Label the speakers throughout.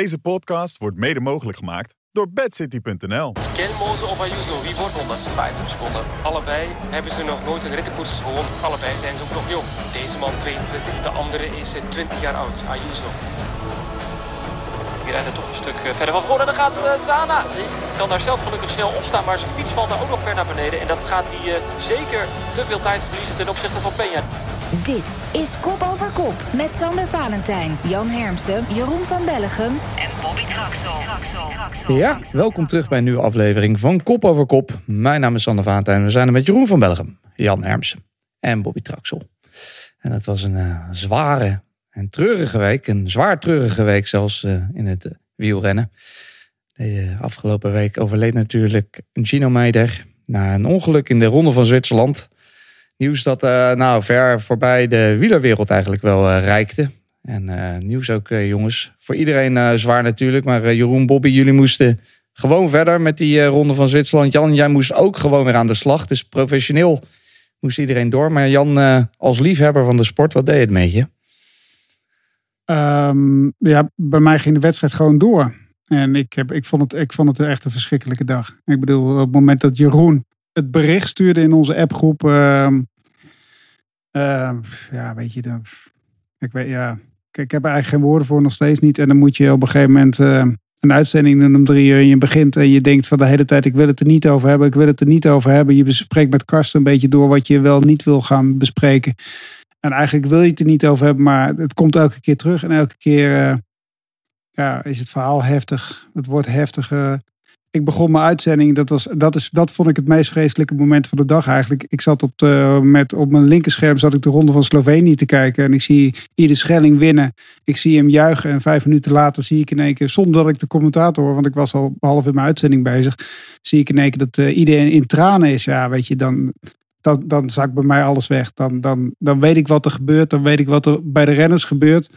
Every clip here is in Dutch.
Speaker 1: Deze podcast wordt mede mogelijk gemaakt door bedcity.nl.
Speaker 2: Kelmoze of Ayuso, wie wordt onder 50 seconden? Allebei hebben ze nog nooit een rittenkoers gewonnen. Allebei zijn ze ook nog jong. Deze man 22, de andere is 20 jaar oud, Ayuso. Die rijdt er toch een stuk eh, verder van voren. En dan gaat uh, Zana. Die kan daar zelf gelukkig snel opstaan, maar zijn fiets valt daar ook nog ver naar beneden. En dat gaat hij uh, zeker te veel tijd verliezen ten opzichte van Peña.
Speaker 3: Dit is Kop over Kop met Sander Valentijn, Jan Hermsen, Jeroen van Bellegem en Bobby Traxel.
Speaker 4: Ja, welkom terug bij een nieuwe aflevering van Kop over Kop. Mijn naam is Sander Valentijn. We zijn er met Jeroen van Bellegem, Jan Hermsen en Bobby Traxel. En het was een uh, zware en treurige week. Een zwaar treurige week zelfs uh, in het uh, wielrennen. De afgelopen week overleed natuurlijk Gino Meijer na een ongeluk in de Ronde van Zwitserland nieuws dat uh, nou ver voorbij de wielerwereld eigenlijk wel uh, reikte. En uh, nieuws ook, jongens. Voor iedereen zwaar natuurlijk. Maar Jeroen, Bobby, jullie moesten gewoon verder met die ronde van Zwitserland. Jan, jij moest ook gewoon weer aan de slag. Dus professioneel moest iedereen door. Maar Jan, als liefhebber van de sport, wat deed het met je?
Speaker 5: Um, ja, bij mij ging de wedstrijd gewoon door. En ik, heb, ik, vond het, ik vond het echt een verschrikkelijke dag. Ik bedoel, op het moment dat Jeroen het bericht stuurde in onze appgroep. Uh, uh, ja, weet je, dan, ik, weet, ja, ik, heb er eigenlijk geen woorden voor, nog steeds niet. En dan moet je op een gegeven moment uh, een uitzending doen om drie uur. En je begint en je denkt van de hele tijd, ik wil het er niet over hebben. Ik wil het er niet over hebben. Je bespreekt met Karsten een beetje door wat je wel niet wil gaan bespreken. En eigenlijk wil je het er niet over hebben, maar het komt elke keer terug. En elke keer uh, ja, is het verhaal heftig. Het wordt heftiger ik begon mijn uitzending. Dat, was, dat, is, dat vond ik het meest vreselijke moment van de dag eigenlijk. Ik zat op, de, met, op mijn linkerscherm zat ik de ronde van Slovenië te kijken. En ik zie Ieder Schelling winnen. Ik zie hem juichen. En vijf minuten later zie ik in één keer, zonder dat ik de commentator hoor, want ik was al half in mijn uitzending bezig. Zie ik in één keer dat uh, iedereen in tranen is. Ja, weet je, dan, dan, dan zakt bij mij alles weg. Dan, dan, dan weet ik wat er gebeurt. Dan weet ik wat er bij de renners gebeurt.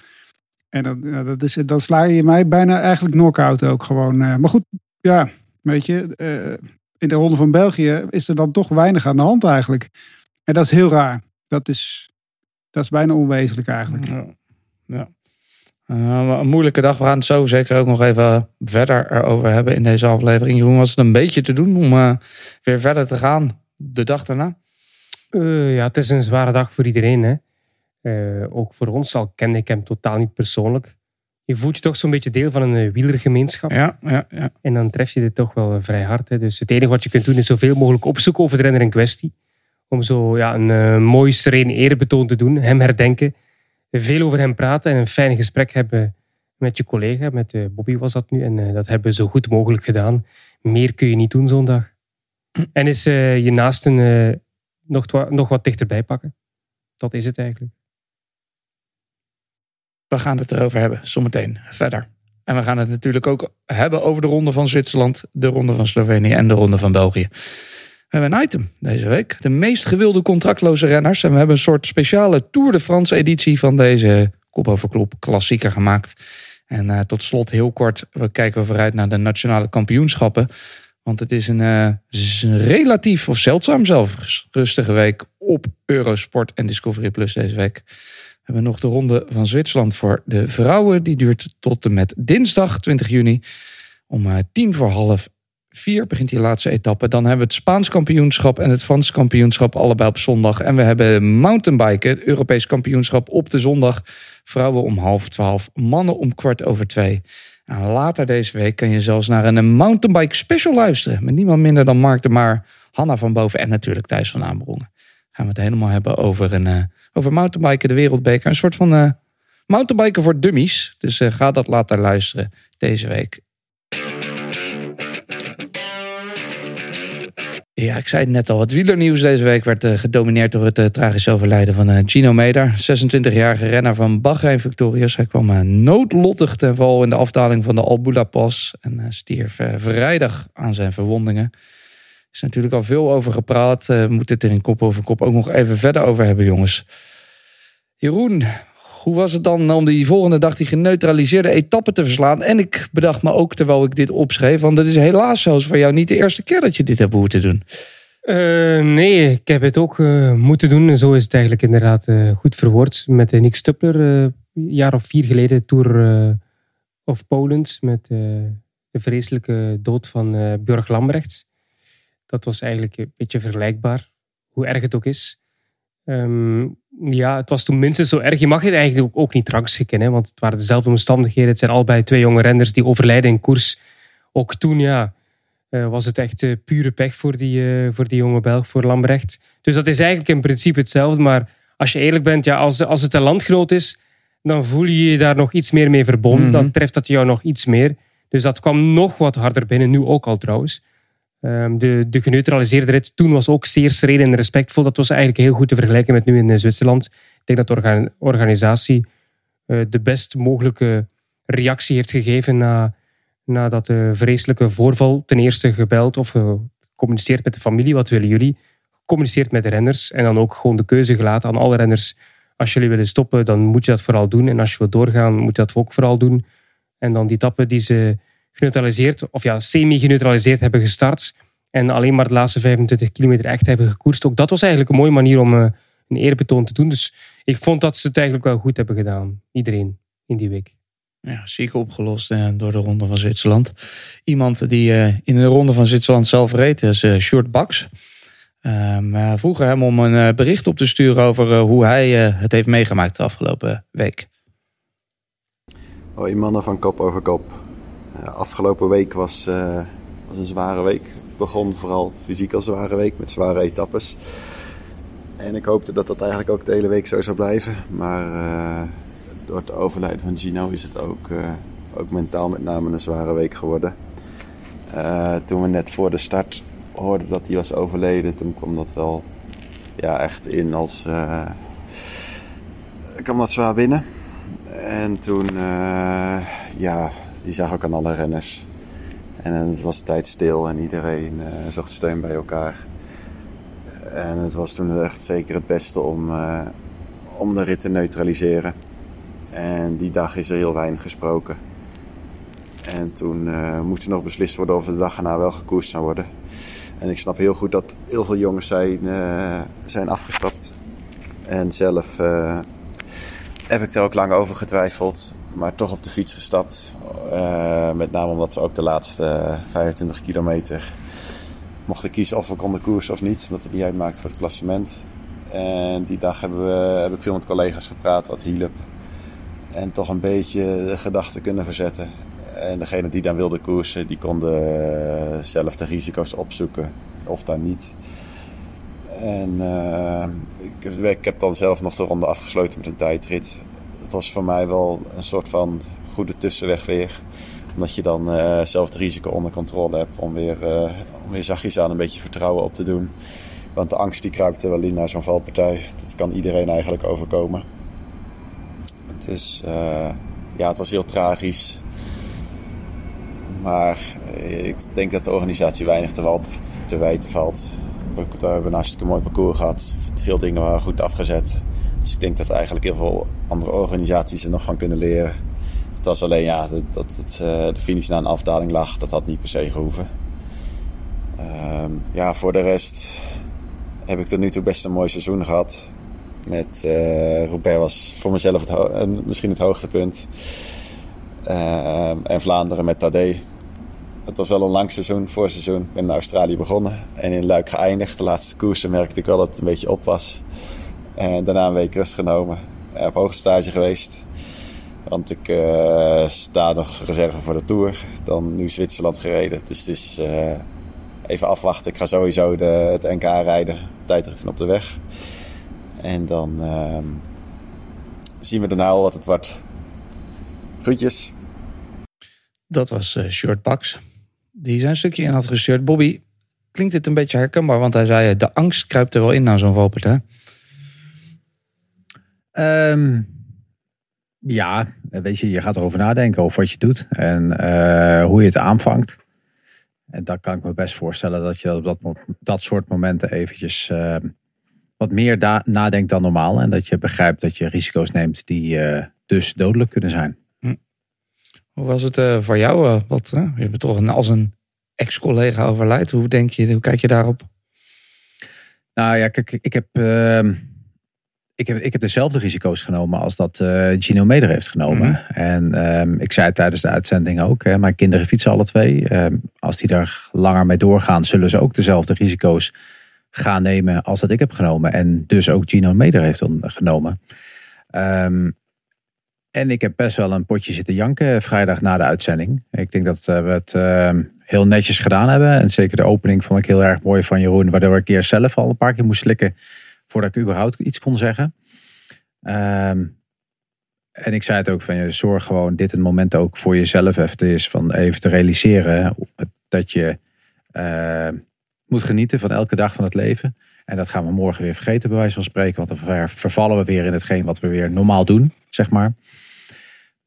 Speaker 5: En dan, dat is, dan sla je mij bijna eigenlijk knock-out ook gewoon. Uh, maar goed, ja, Weet je, uh, in de Ronde van België is er dan toch weinig aan de hand eigenlijk. En dat is heel raar. Dat is, dat is bijna onwezenlijk eigenlijk.
Speaker 4: Ja. ja. Uh, een moeilijke dag. We gaan het zo zeker ook nog even verder erover hebben in deze aflevering. Jeroen, was het een beetje te doen om uh, weer verder te gaan de dag daarna?
Speaker 2: ja, het is een zware dag voor iedereen. Hè. ook voor ons, al kende ik hem totaal niet persoonlijk je voelt je toch zo'n beetje deel van een eh, wielergemeenschap.
Speaker 4: Ja, ja, ja.
Speaker 2: En dan tref je dit toch wel eh, vrij hard. Hè. Dus het enige wat je kunt doen is zoveel mogelijk opzoeken over de renner in kwestie. Om zo ja, een uh, mooi, sereen eerbetoon te doen. Hem herdenken. Veel over hem praten en een fijn gesprek hebben met je collega. Met uh, Bobby was dat nu. En uh, dat hebben we zo goed mogelijk gedaan. Meer kun je niet doen zondag. En is je naasten nog, nog wat dichterbij pakken. Dat is het eigenlijk.
Speaker 4: We gaan het erover hebben, zometeen verder. En we gaan het natuurlijk ook hebben over de ronde van Zwitserland, de ronde van Slovenië en de ronde van België. We hebben een item deze week. De meest gewilde contractloze renners. En we hebben een soort speciale Tour de France editie van deze kop over klop klassieker gemaakt. En uh, tot slot heel kort, we kijken vooruit naar de nationale kampioenschappen. Want het is een, een relatief of zeldzaam zelfs rustige week op Eurosport en Discovery Plus deze week hebben nog de ronde van Zwitserland voor de vrouwen. Die duurt tot en met dinsdag 20 juni. Om uh, tien voor half vier begint die laatste etappe. Dan hebben we het Spaans kampioenschap en het Frans kampioenschap allebei op zondag. En we hebben mountainbiken, het Europees kampioenschap op de zondag. Vrouwen om half twaalf, mannen om kwart over twee. En later deze week kan je zelfs naar een mountainbike special luisteren. Met niemand minder dan Mark de Maar, Hanna van Boven en natuurlijk Thijs van Aanbrongen. Gaan we het helemaal hebben over een... Over mountainbiken, de wereldbeker. Een soort van uh, mountainbiken voor dummies. Dus uh, ga dat laten luisteren deze week. Ja, ik zei het net al. Het wielernieuws deze week werd uh, gedomineerd door het tragische overlijden van Gino Meder. 26-jarige renner van Bahrein Victorious. Hij kwam noodlottig ten val in de afdaling van de Albula Pas. En stierf vrijdag aan zijn verwondingen is natuurlijk al veel over gepraat. We moeten het er in kop over kop ook nog even verder over hebben, jongens. Jeroen, hoe was het dan om die volgende dag die geneutraliseerde etappe te verslaan? En ik bedacht me ook terwijl ik dit opschreef, want het is helaas zelfs voor jou niet de eerste keer dat je dit hebt moeten doen.
Speaker 2: Uh, nee, ik heb het ook uh, moeten doen. En zo is het eigenlijk inderdaad goed verwoord. Met Nick Stuppler, een jaar of vier geleden, Tour of Poland met de vreselijke dood van Björg Lambrechts. Dat was eigenlijk een beetje vergelijkbaar, hoe erg het ook is. Um, ja, het was toen minstens zo erg. Je mag het eigenlijk ook, ook niet rangschikken, hè, want het waren dezelfde omstandigheden. Het zijn allebei twee jonge renners die overlijden in koers. Ook toen, ja, uh, was het echt uh, pure pech voor die, uh, voor die jonge Belg, voor Lambrecht. Dus dat is eigenlijk in principe hetzelfde. Maar als je eerlijk bent, ja, als, als het een landgenoot is, dan voel je je daar nog iets meer mee verbonden. Mm -hmm. Dan treft dat jou nog iets meer. Dus dat kwam nog wat harder binnen, nu ook al trouwens. Um, de, de geneutraliseerde rit toen was ook zeer sereen en respectvol. Dat was eigenlijk heel goed te vergelijken met nu in Zwitserland. Ik denk dat de orga organisatie uh, de best mogelijke reactie heeft gegeven na, dat uh, vreselijke voorval. Ten eerste gebeld of gecommuniceerd met de familie. Wat willen jullie? Gecommuniceerd met de renners. En dan ook gewoon de keuze gelaten aan alle renners. Als jullie willen stoppen, dan moet je dat vooral doen. En als je wilt doorgaan, moet je dat ook vooral doen. En dan die tappen die ze geneutraliseerd, of ja, semi-geneutraliseerd hebben gestart. En alleen maar de laatste 25 kilometer echt hebben gekoerst. Ook dat was eigenlijk een mooie manier om uh, een eerbetoon te doen. Dus ik vond dat ze het eigenlijk wel goed hebben gedaan. Iedereen in die week.
Speaker 4: Ja, ziek opgelost eh, door de Ronde van Zwitserland. Iemand die uh, in de Ronde van Zwitserland zelf reed is uh, Short Baks. we vroegen hem om een bericht op te sturen over hoe hij het heeft meegemaakt de afgelopen week.
Speaker 6: Hoi mannen van kop over kop. Afgelopen week was, was een zware week. Het begon vooral fysiek als zware week met zware etappes. En ik hoopte dat dat eigenlijk ook de hele week zo zou blijven. Maar uh, door het overlijden van Gino is het ook, ook mentaal met name een zware week geworden. Toen we net voor de start hoorden dat hij was overleden, toen kwam dat wel ja, echt in als. kwam dat zwaar binnen. En toen, ja, die zag ook aan alle renners. En het was tijd stil en iedereen uh, zocht steun bij elkaar. En het was toen echt zeker het beste om, uh, om de rit te neutraliseren. En die dag is er heel weinig gesproken. En toen uh, moest er nog beslist worden of de dag erna wel gekoerst zou worden. En ik snap heel goed dat heel veel jongens zijn, zijn afgestapt. En zelf heb ik er ook lang over getwijfeld maar toch op de fiets gestapt. Uh, met name omdat we ook de laatste 25 kilometer mochten kiezen of we konden koersen of niet. Omdat het niet uitmaakt voor het klassement. En die dag hebben we, heb ik veel met collega's gepraat wat hielp. En toch een beetje de gedachten kunnen verzetten. En degene die dan wilde koersen, die konden zelf de risico's opzoeken. Of dan niet. En uh, ik, ik heb dan zelf nog de ronde afgesloten met een tijdrit het was voor mij wel een soort van goede tussenweg weer. Omdat je dan uh, zelf het risico onder controle hebt om weer, uh, om weer zachtjes aan een beetje vertrouwen op te doen. Want de angst die kruipt er wel in naar zo'n valpartij. Dat kan iedereen eigenlijk overkomen. Dus ja, het was heel tragisch. Maar ik denk dat de organisatie weinig te, te wijten valt. We hebben een hartstikke mooi parcours gehad. Veel dingen waren goed afgezet. Dus ik denk dat eigenlijk heel veel andere organisaties er nog van kunnen leren. Het was alleen ja, dat, uh, de finish na een afdaling lag, dat had niet per se gehoeven. Uh, ja, voor de rest heb ik tot nu toe best een mooi seizoen gehad. Met uh, was voor mezelf het misschien het hoogtepunt. Uh, en Vlaanderen met Tadej. Het was wel een lang seizoen, voorseizoen. Ik ben in Australië begonnen en in Luik geëindigd. De laatste koersen merkte ik wel dat het een beetje op was. En daarna een week rust genomen. Op hoogstage geweest. Want ik uh, sta nog reserve voor de Tour. Dan nu Zwitserland gereden. Dus het is even afwachten. Ik ga sowieso de, het NK rijden. Tijdrit op de weg. En dan uh, zien we daarna al wat het wordt. Groetjes.
Speaker 4: Dat was Short Bucks. Die zijn stukje in had gestuurd. Bobby, klinkt dit een beetje herkenbaar? Want hij zei, de angst kruipt er wel in na zo'n valpartij.
Speaker 7: Um, ja, weet je, je gaat erover nadenken over wat je doet en uh, hoe je het aanvangt. En dan kan ik me best voorstellen dat je op dat, dat soort momenten eventjes uh, wat meer nadenkt dan normaal. En dat je begrijpt dat je risico's neemt die uh, dus dodelijk kunnen zijn.
Speaker 4: Hoe was het voor jou? wat, je bent toch als een ex-collega overlijdt. Hoe denk je, hoe kijk je daarop?
Speaker 7: Nou ja, kijk, ik heb ehm, ik heb, ik heb dezelfde risico's genomen als dat eh, Gino Meder heeft genomen.
Speaker 4: Mhm.
Speaker 7: En ehm, ik zei tijdens de uitzending ook. Hè, mijn kinderen fietsen alle twee. Ehm, als die daar langer mee doorgaan, zullen ze ook dezelfde risico's gaan nemen als dat ik heb genomen. En dus ook Gino Meder heeft dan genomen. En ik heb best wel een potje zitten janken vrijdag na de uitzending. Ik denk dat eh, we het ehm, heel netjes gedaan hebben. En zeker de opening vond ik heel erg mooi van Jeroen. Waardoor ik eerst zelf al een paar keer moest slikken voordat ik überhaupt iets kon zeggen. Ehm, en ik zei het ook van je zorg gewoon dit een moment ook voor jezelf even is van even te realiseren dat je eh, moet genieten van elke dag van het leven. En dat gaan we morgen weer vergeten bij wijze van spreken, want dan ver- vervallen we weer in hetgeen wat we weer normaal doen, zeg maar.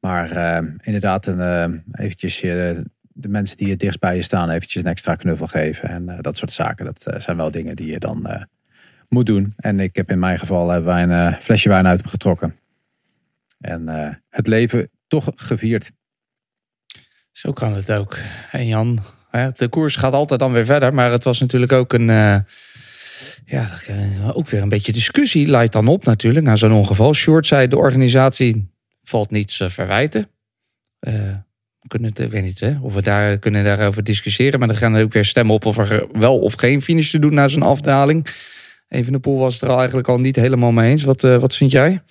Speaker 7: Maar eh, inderdaad, een, eh, eventjes je, de mensen die het dichtst bij je staan, eventjes een extra knuffel geven en eh, dat soort zaken. Dat eh, zijn wel dingen die je dan eh, moet doen. En ik heb in mijn geval wij een eh, flesje wijn uit getrokken. En eh, het leven toch gevierd.
Speaker 4: Zo kan het ook. En Jan, de koers gaat altijd dan weer verder. Maar het was natuurlijk ook een... eh, ja, eh, ook weer een beetje discussie leidt dan op natuurlijk. Na zo'n ongeval. Short zei de organisatie valt niets te verwijten. Eh, we kunnen het, weet niet hè, of we daar kunnen daarover discussiëren. Maar er gaan ook weer stemmen op of er wel of geen finish te doen na zo'n afdaling. Evenepoel was het er al eigenlijk al niet helemaal mee eens. Wat, eh, wat vind jij?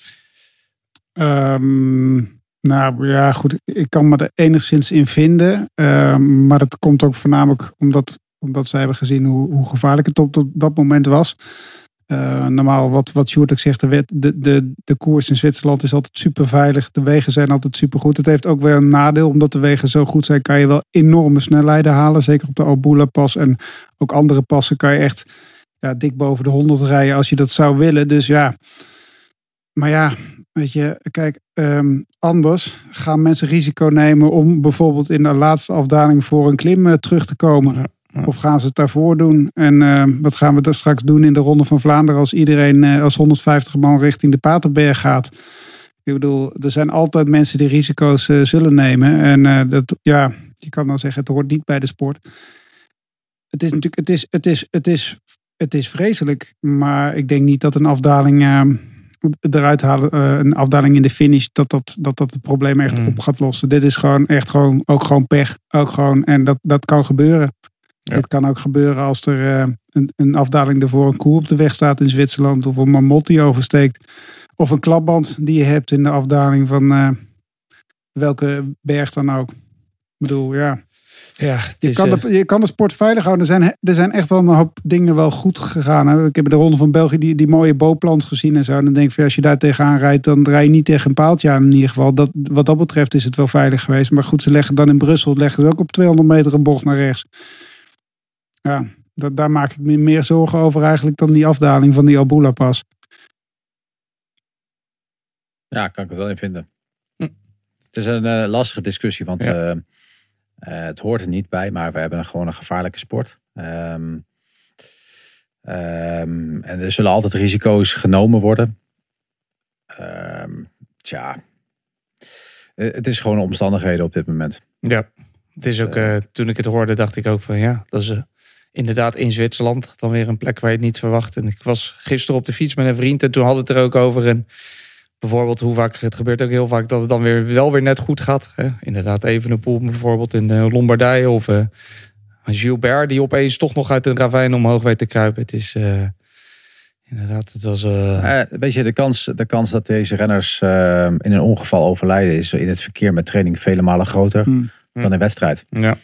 Speaker 5: Ehm, nou ja, goed. Ik kan me er enigszins in vinden. Ehm, maar het komt ook voornamelijk omdat, omdat zij hebben gezien hoe, hoe gevaarlijk het op dat moment was. Eh, normaal, wat, wat Sjoerd ook zegt, de, de, de, de koers in Zwitserland is altijd super veilig. De wegen zijn altijd super goed. Het heeft ook weer een nadeel, omdat de wegen zo goed zijn, kan je wel enorme snelheden halen. Zeker op de Albula pas en ook andere passen kan je echt ja, dik boven de 100 rijden als je dat zou willen. Dus ja, maar ja, weet je, kijk, ehm, anders gaan mensen risico nemen om bijvoorbeeld in de laatste afdaling voor een klim eh, terug te komen.
Speaker 4: Ja.
Speaker 5: Of gaan ze het daarvoor doen? En ehm, wat gaan we dan straks doen in de Ronde van Vlaanderen als iedereen eh, als 150 man richting de Paterberg gaat? Ik bedoel, er zijn altijd mensen die risico's eh, zullen nemen. En eh, dat, ja, je kan dan zeggen, het hoort niet bij de sport. Het is natuurlijk, het is, het is, het is, het is vreselijk. Maar ik denk niet dat een afdaling eruit halen, eh, een afdaling in de finish, dat dat, dat, dat het probleem echt
Speaker 4: Mm.
Speaker 5: op gaat lossen. Dit is gewoon echt gewoon, ook gewoon pech. Ook gewoon, en dat, dat kan gebeuren.
Speaker 4: Ja.
Speaker 5: Dit kan ook gebeuren als er eh, een, een afdaling ervoor een koe op de weg staat in Zwitserland. Of een mamot die oversteekt. Of een klapband die je hebt in de afdaling van eh, welke berg dan ook. Ik bedoel, ja.
Speaker 4: Ja, het
Speaker 5: Je kan,
Speaker 4: eh,
Speaker 5: de, je kan de sport veilig houden. Er zijn, er zijn echt wel een hoop dingen wel goed gegaan. Hè. Ik heb de Ronde van België die, die mooie bowplans gezien en zo. En dan denk ik, van, als je daar tegenaan rijdt, dan rij je niet tegen een paaltje aan in ieder geval. Dat, wat dat betreft is het wel veilig geweest. Maar goed, ze leggen dan in Brussel, leggen ze ook op 200 meter een bocht naar rechts. Ja, dat, daar maak ik me meer zorgen over eigenlijk dan die afdaling van die Albula pas.
Speaker 7: Ja, kan ik het wel in vinden.
Speaker 4: Hm.
Speaker 7: Het is een eh, lastige discussie, want
Speaker 4: Ja.
Speaker 7: eh, eh, het hoort er niet bij, maar we hebben een, gewoon een gevaarlijke sport. Ehm, ehm, en er zullen altijd risico's genomen worden. Ehm, tja, Eh, het is gewoon omstandigheden op dit moment.
Speaker 4: Ja, het is ook, eh, toen ik het hoorde, dacht ik ook van ja, dat is inderdaad in Zwitserland dan weer een plek waar je het niet verwacht. En ik was gisteren op de fiets met een vriend en toen hadden we het er ook over. En bijvoorbeeld hoe vaak, het gebeurt ook heel vaak dat het dan weer wel weer net goed gaat. Hè? Inderdaad, even een poel bijvoorbeeld in de Lombardije of eh, Gilbert die opeens toch nog uit een ravijn omhoog weet te kruipen. Het is eh, inderdaad, het was... eh,
Speaker 7: Eh, weet je, de kans, de kans dat deze renners eh, in een ongeval overlijden is in het verkeer met training vele malen groter
Speaker 5: Hmm.
Speaker 7: dan in wedstrijd.
Speaker 4: ja.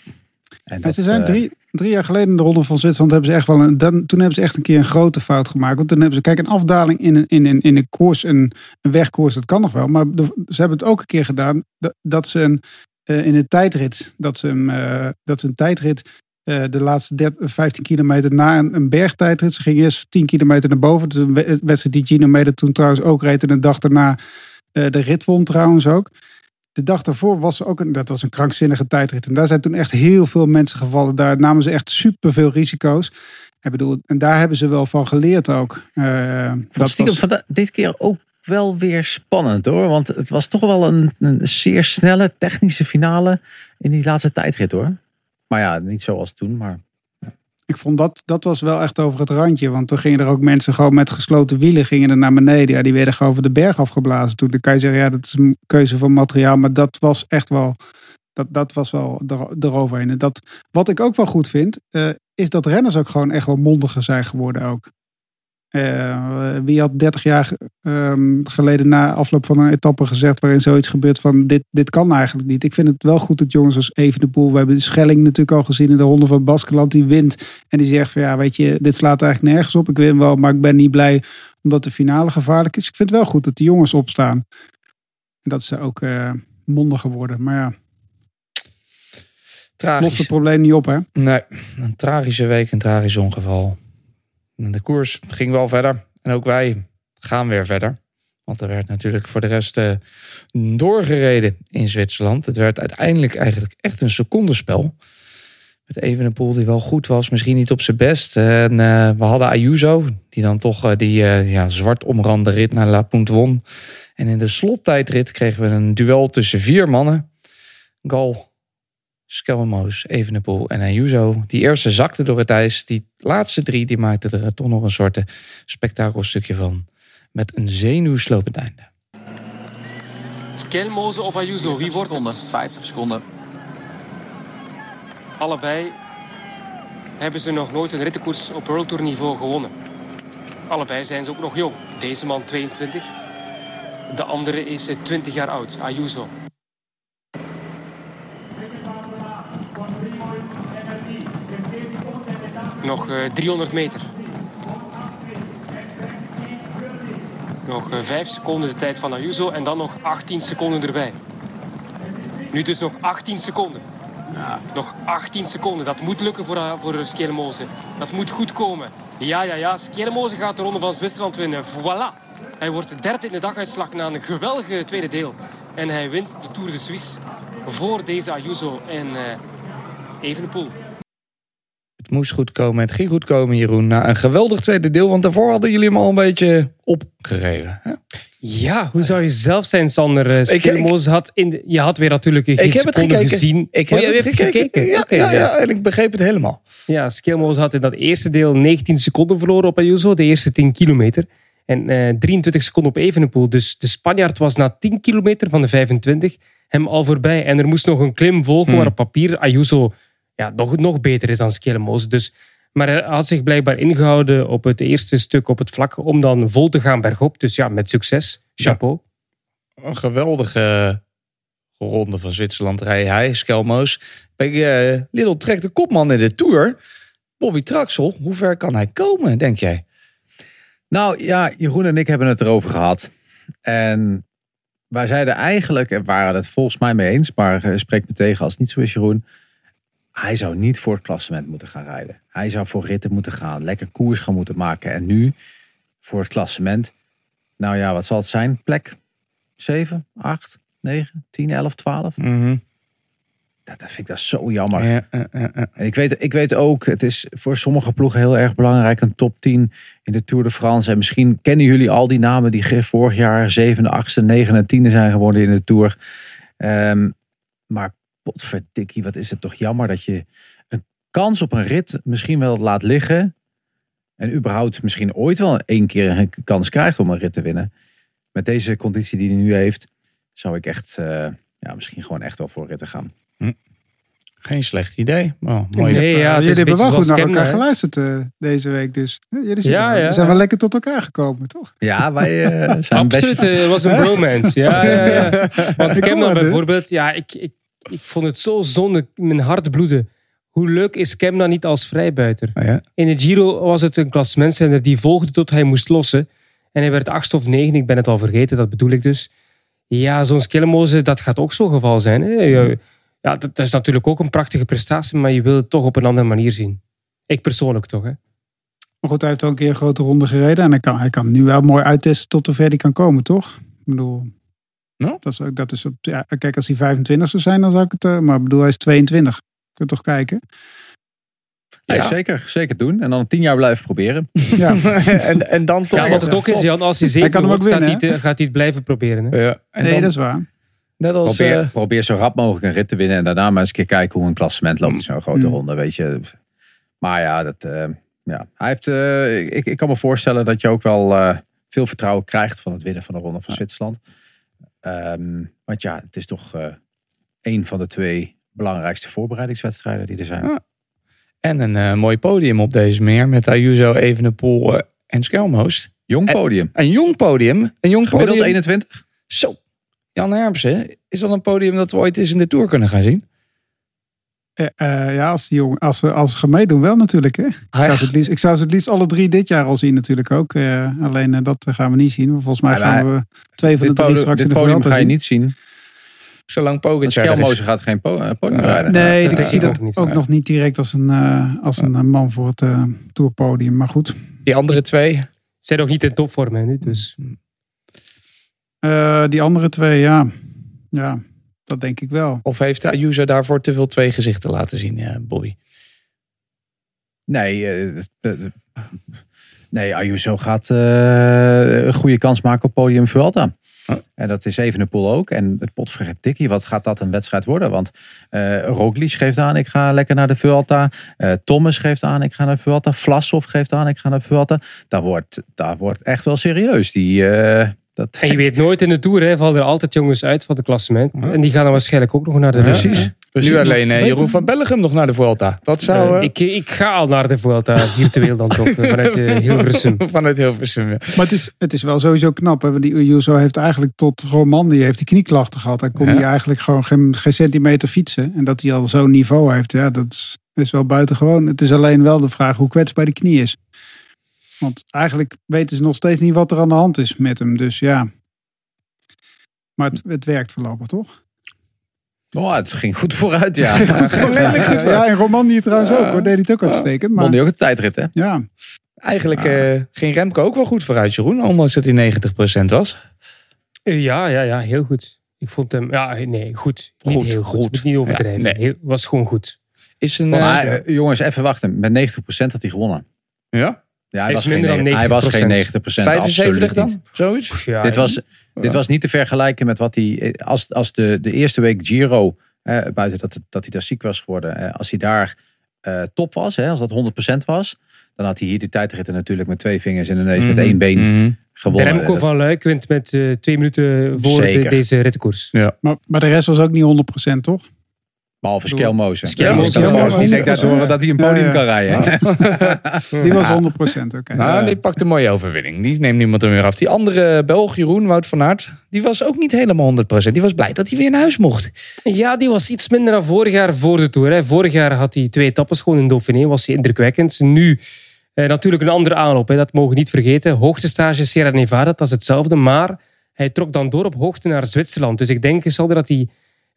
Speaker 7: En dat,
Speaker 5: ze zijn
Speaker 7: eh,
Speaker 5: drie, drie jaar geleden in de Ronde van Zwitserland hebben ze echt wel een, dan, toen hebben ze echt een keer een grote fout gemaakt. Want toen hebben ze, kijk, een afdaling in een, in in een koers, een, een wegkoers, dat kan nog wel. Maar ze hebben het ook een keer gedaan dat, ze een, eh, in een tijdrit, dat ze, een, eh, dat ze een tijdrit eh, de laatste 30, 15 kilometer na een, een bergtijdrit. Ze gingen eerst 10 kilometer naar boven. Dus een we- wedstrijd die Gino Meder toen trouwens ook reed. En de dag daarna de rit won trouwens ook. De dag daarvoor was ook een, dat was een krankzinnige tijdrit. En daar zijn toen echt heel veel mensen gevallen. Daar namen ze echt superveel risico's. Ik bedoel, en daar hebben ze wel van geleerd ook. Eh, dat
Speaker 7: stiekem
Speaker 5: was-
Speaker 7: van dit keer ook wel weer spannend hoor. Want het was toch wel een, een zeer snelle technische finale in die laatste tijdrit hoor. Maar ja, niet zoals toen. Maar
Speaker 5: ik vond dat, dat was wel echt over het randje. Want toen gingen er ook mensen gewoon met gesloten wielen gingen er naar beneden. Ja, die werden gewoon over de berg afgeblazen. Toen dan kan je zeggen, ja, dat is een keuze van materiaal. Maar dat was echt wel, dat, dat was wel er, eroverheen. En dat, wat ik ook wel goed vind, eh, is dat renners ook gewoon echt wel mondiger zijn geworden ook. Eh, wie had 30 jaar ehm, geleden na afloop van een etappe gezegd waarin zoiets gebeurt van dit, dit kan eigenlijk niet. Ik vind het wel goed dat jongens als Evenepoel, we hebben de Schelling natuurlijk al gezien in de ronde van Baskeland, die wint. En die zegt van ja weet je, dit slaat eigenlijk nergens op. Ik win wel, maar ik ben niet blij omdat de finale gevaarlijk is. Ik vind het wel goed dat die jongens opstaan. En dat ze ook uh, mondiger worden. Maar ja,
Speaker 4: Tragisch.
Speaker 5: lost het probleem niet op hè.
Speaker 4: Nee, een tragische week, een tragisch ongeval. En de koers ging wel verder. En ook wij gaan weer verder. Want er werd natuurlijk voor de rest uh, doorgereden in Zwitserland. Het werd uiteindelijk eigenlijk echt een secondenspel. Met Evenepoel die wel goed was, misschien niet op zijn best. En uh, we hadden Ayuso, die dan toch uh, die ja, zwart omrande rit naar La Punt won. En in de slottijdrit kregen we een duel tussen vier mannen. Gal, Skelmoos, Evenepoel en Ayuso. Die eerste zakte door het ijs. Die laatste drie die maakten er toch nog een soort spektakelstukje van. Met een zenuwslopend einde.
Speaker 2: Skelmoze of Ayuso, wie wordt
Speaker 8: seconden, 50 seconden.
Speaker 2: Allebei hebben ze nog nooit een rittenkoers op World Tour niveau gewonnen. Allebei zijn ze ook nog jong. Deze man 22. De andere is 20 jaar oud, Ayuso. Nog uh, 300 meter. Nog uh, 5 seconden de tijd van Ayuso en dan nog 18 seconden erbij. Nu dus nog 18 seconden. Ja. Nog 18 seconden. Dat moet lukken voor, uh, voor Skelmoze. Dat moet goed komen. Ja, ja, ja. Skelmoze gaat de ronde van Zwitserland winnen. Voilà. Hij wordt derde in de daguitslag na een geweldige tweede deel. En hij wint de Tour de Suisse voor deze Ayuso en uh, Evenepoel.
Speaker 4: Het moest goed komen. Het ging goed komen, Jeroen. Na een geweldig tweede deel. Want daarvoor hadden jullie hem al een beetje opgegeven. Hè?
Speaker 2: Ja, hoe zou je zelf zijn, Sander? Skelmoze had in de, je had weer natuurlijk een
Speaker 4: ik heb het gekeken.
Speaker 2: gezien.
Speaker 4: Ik heb
Speaker 2: oh,
Speaker 4: het
Speaker 2: gekeken.
Speaker 4: gekeken. Ja,
Speaker 2: okay,
Speaker 4: ja, ja, ja, en ik begreep het helemaal.
Speaker 2: Ja, Skelmoze had in dat eerste deel 19 seconden verloren op Ayuso. De eerste 10 kilometer. En uh, 23 seconden op Evenepoel. Dus de Spanjaard was na 10 kilometer van de 25 hem al voorbij. En er moest nog een klim volgen
Speaker 4: Hmm.
Speaker 2: waar op papier Ayuso ja, nog, nog beter is dan Skelmoze. Dus, maar hij had zich blijkbaar ingehouden op het eerste stuk op het vlak om dan vol te gaan bergop. Dus ja, met succes. Chapeau.
Speaker 4: Een geweldige ronde van Zwitserland rijden hij, Skelmoos. Bij uh, Lidl trekt de kopman in de Tour. Bobby Traxel, hoe ver kan hij komen, denk jij?
Speaker 7: Nou ja, Jeroen en ik hebben het erover gehad. En wij zeiden eigenlijk, en waren het volgens mij mee eens, maar uh, spreek me tegen als het niet zo is, Jeroen. Hij zou niet voor het klassement moeten gaan rijden. Hij zou voor ritten moeten gaan, lekker koers gaan moeten maken. En nu voor het klassement. Nou ja, wat zal het zijn? Plek 7, 8, 9, 10, 11, 12?
Speaker 4: Mm -hmm.
Speaker 7: dat, dat vind ik dat zo jammer.
Speaker 4: Ja, uh, uh,
Speaker 7: en ik weet, ik weet ook, het is voor sommige ploegen heel erg belangrijk. Een top 10 in de Tour de France. En misschien kennen jullie al die namen die vorig jaar 7, 8, 9 en 10 zijn geworden in de Tour. Um, maar potverdikkie, wat is het toch jammer dat je een kans op een rit misschien wel laat liggen. En überhaupt misschien ooit wel één keer een kans krijgt om een rit te winnen. Met deze conditie die hij nu heeft, zou ik echt, uh, ja, misschien gewoon echt wel voor ritten gaan.
Speaker 4: Hm. Geen slecht idee. Oh, mooi.
Speaker 2: Nee, ja,
Speaker 5: jullie hebben wel goed naar elkaar geluisterd uh, deze week. Dus jullie
Speaker 2: ja, ja,
Speaker 5: zijn wel lekker tot elkaar gekomen, toch?
Speaker 7: Ja, wij uh, zijn
Speaker 2: Absoluut, het uh, was een bromance. ja, ja, ja. Want ik heb dan bijvoorbeeld, ja, ik, ik, ik vond het zo zonde, mijn hart bloeden. Hoe leuk is Kemna niet als vrijbuiter?
Speaker 4: Oh ja?
Speaker 2: In de Giro was het een klassementsrenner die volgde tot hij moest lossen. En hij werd achtste of negen, ik ben het al vergeten, dat bedoel ik dus. Ja, zo'n Skelmoze, dat gaat ook zo'n geval zijn. Hè? Ja, dat, dat, is natuurlijk ook een prachtige prestatie, maar je wil het toch op een andere manier zien. Ik persoonlijk toch, hè.
Speaker 5: Maar goed, hij heeft al een keer een grote ronde gereden. En hij kan, hij kan nu wel mooi uittesten tot hoe ver hij kan komen, toch? Ik bedoel,
Speaker 4: no?
Speaker 5: dat is, dat is op, ja, kijk, als hij 25 zou zijn, dan zou ik het... Uh, maar ik bedoel, hij is 22. Kun je toch kijken?
Speaker 7: Ja, ja, zeker. Zeker doen. En dan tien jaar blijven proberen.
Speaker 5: Ja.
Speaker 4: en, en dan toch...
Speaker 2: Ja, wat het ook is, Jan, als hij
Speaker 5: kan
Speaker 2: wordt,
Speaker 5: winnen,
Speaker 2: gaat, hij het, gaat hij het blijven proberen. Hè?
Speaker 4: Ja. En
Speaker 5: nee,
Speaker 4: dan,
Speaker 5: dat is waar.
Speaker 4: Net als,
Speaker 7: probeer,
Speaker 4: uh,
Speaker 7: probeer zo rap mogelijk een rit te winnen. En daarna maar eens een keer kijken hoe een klassement loopt in zo'n grote
Speaker 5: Mm.
Speaker 7: ronde. Weet je, Maar ja, dat, eh, ja. Hij heeft, eh, ik, ik kan me voorstellen dat je ook wel eh, veel vertrouwen krijgt van het winnen van de Ronde van Zwitserland. Ehm, want ja, het is toch eh een van de twee belangrijkste voorbereidingswedstrijden die er zijn.
Speaker 4: Ja. En een eh, mooi podium op deze meer met Ayuso, Evenepoel eh, en Skelmoos.
Speaker 7: Jong podium.
Speaker 4: Een jong podium. Een jong
Speaker 7: Gemiddeld
Speaker 4: podium.
Speaker 7: 21.
Speaker 4: Zo. Jan Hermsen, is dat een podium dat we ooit eens in de Tour kunnen gaan zien?
Speaker 5: Eh, eh, ja, als, die jongen, als, ze, als ze gaan meedoen wel natuurlijk. Hè? Ik,
Speaker 4: Ah,
Speaker 5: zou ze het liefst, ik zou ze het liefst alle drie dit jaar al zien natuurlijk ook. Eh, alleen eh, dat gaan we niet zien. Volgens mij gaan
Speaker 7: maar
Speaker 5: we twee van de drie
Speaker 7: podium,
Speaker 5: straks in de
Speaker 7: podium ga je
Speaker 5: zien.
Speaker 7: niet zien.
Speaker 4: Zolang Pogacar
Speaker 7: gaat geen po- eh, podium rijden.
Speaker 5: Nee, ik zie
Speaker 2: denk
Speaker 5: dat
Speaker 2: ook
Speaker 5: ook, nog niet direct als een, eh, als een eh, man voor het eh, tourpodium. Maar goed,
Speaker 4: Die andere twee.
Speaker 2: Zijn nog niet in topvorm hè, nu. Dus
Speaker 5: Eh, die andere twee, ja. ja, dat denk ik wel.
Speaker 4: Of heeft Ayuso daarvoor te veel twee gezichten laten zien, eh, Bobby?
Speaker 7: Nee, eh, nee Ayuso gaat eh, een goede kans maken op podium Vuelta.
Speaker 4: Oh.
Speaker 7: En dat is Evenepoel ook. En het potverdikkie, wat gaat dat een wedstrijd worden? Want eh Roglic geeft aan, ik ga lekker naar de Vuelta. Eh, Thomas geeft aan, ik ga naar de Vuelta. Vlasov geeft aan, ik ga naar de Vuelta. Daar wordt, daar wordt echt wel serieus. Die, eh, dat,
Speaker 2: En je weet nooit in de Tour, hè, vallen er altijd jongens uit van het klassement. En die gaan dan waarschijnlijk ook nog naar de
Speaker 4: Ja.
Speaker 2: Vuelta.
Speaker 7: precies. precies.
Speaker 4: Nu alleen eh, Jeroen van Bellegem nog naar de Vuelta. Dat zou...
Speaker 2: Eh,
Speaker 4: eh,
Speaker 2: ik, ik ga al naar de Vuelta, virtueel dan toch, vanuit uh, Hilversum.
Speaker 4: Vanuit Hilversum, ja.
Speaker 5: Maar het is, het is wel sowieso knap. Hè? want Die Ayuso heeft eigenlijk tot Romandie heeft die knieklachten gehad. Hij kon
Speaker 4: Ja.
Speaker 5: hij eigenlijk gewoon geen, geen centimeter fietsen. En dat hij al zo'n niveau heeft, ja, dat is, is wel buitengewoon. Het is alleen wel de vraag hoe kwetsbaar die knie is. Want eigenlijk weten ze nog steeds niet wat er aan de hand is met hem. Dus ja. Maar het, het werkt voorlopig, toch?
Speaker 7: Oh, het ging goed vooruit, ja.
Speaker 5: Redelijk goed. Ja, en Romandie trouwens ook. Hoor. Deed hij het ook uitstekend.
Speaker 7: Won
Speaker 5: Maar
Speaker 7: die ook de tijdrit, hè?
Speaker 5: ja,
Speaker 4: Eigenlijk eh, ging Remco ook wel goed vooruit, Jeroen. Ondanks dat hij 90% was.
Speaker 2: Eh, ja, ja, ja, heel goed. Ik vond hem, ja, nee, goed. Niet
Speaker 4: Goed,
Speaker 2: heel goed.
Speaker 4: goed.
Speaker 2: Niet overdrijven.
Speaker 4: Ja, nee.
Speaker 2: Heel- was gewoon goed.
Speaker 4: Is een...
Speaker 7: Maar
Speaker 4: eh,
Speaker 7: jongens, even wachten. Met 90% had hij gewonnen.
Speaker 4: ja?
Speaker 7: Ja, hij, was geen,
Speaker 2: minder dan
Speaker 7: ne- hij was geen 90%.
Speaker 4: 75
Speaker 7: absoluut
Speaker 4: dan?
Speaker 7: niet.
Speaker 4: Zoiets?
Speaker 2: Pff, Ja,
Speaker 7: Dit was, dit was niet te vergelijken met wat hij. eh, Als, als de, de eerste week Giro, eh, buiten dat, het- dat hij daar ziek was geworden, eh, als hij daar eh, top was, hè, als dat 100% was, dan had hij hier die tijdritten natuurlijk met twee vingers in de neus, met één been
Speaker 4: Mhm.
Speaker 7: gewonnen.
Speaker 2: Remco
Speaker 7: Dat-
Speaker 2: van Luik wint met eh, twee minuten voor de- deze rittenkoers.
Speaker 5: maar, maar de rest was ook niet 100% toch?
Speaker 7: Behalve Skelmozen.
Speaker 2: Skelmozen,
Speaker 7: denkt
Speaker 5: 100%.
Speaker 7: daardoor dat hij een podium kan rijden.
Speaker 5: Die was 100%. Oké.
Speaker 4: Nou, die pakt een mooie overwinning. Die neemt niemand er meer af. Die andere Belg, Jeroen, Wout van Aert, die was ook niet helemaal 100%. Die was blij dat hij weer naar huis mocht.
Speaker 2: Ja, die was iets minder dan vorig jaar voor de Tour. Hè. Vorig jaar had hij twee etappes gewoon in Dauphiné. Was hij indrukwekkend. Nu eh, natuurlijk een andere aanloop. Hè. Dat mogen we niet vergeten. Hoogtestage Sierra Nevada, dat is hetzelfde. Maar hij trok dan door op hoogte naar Zwitserland. Dus ik denk, Sander, dat hij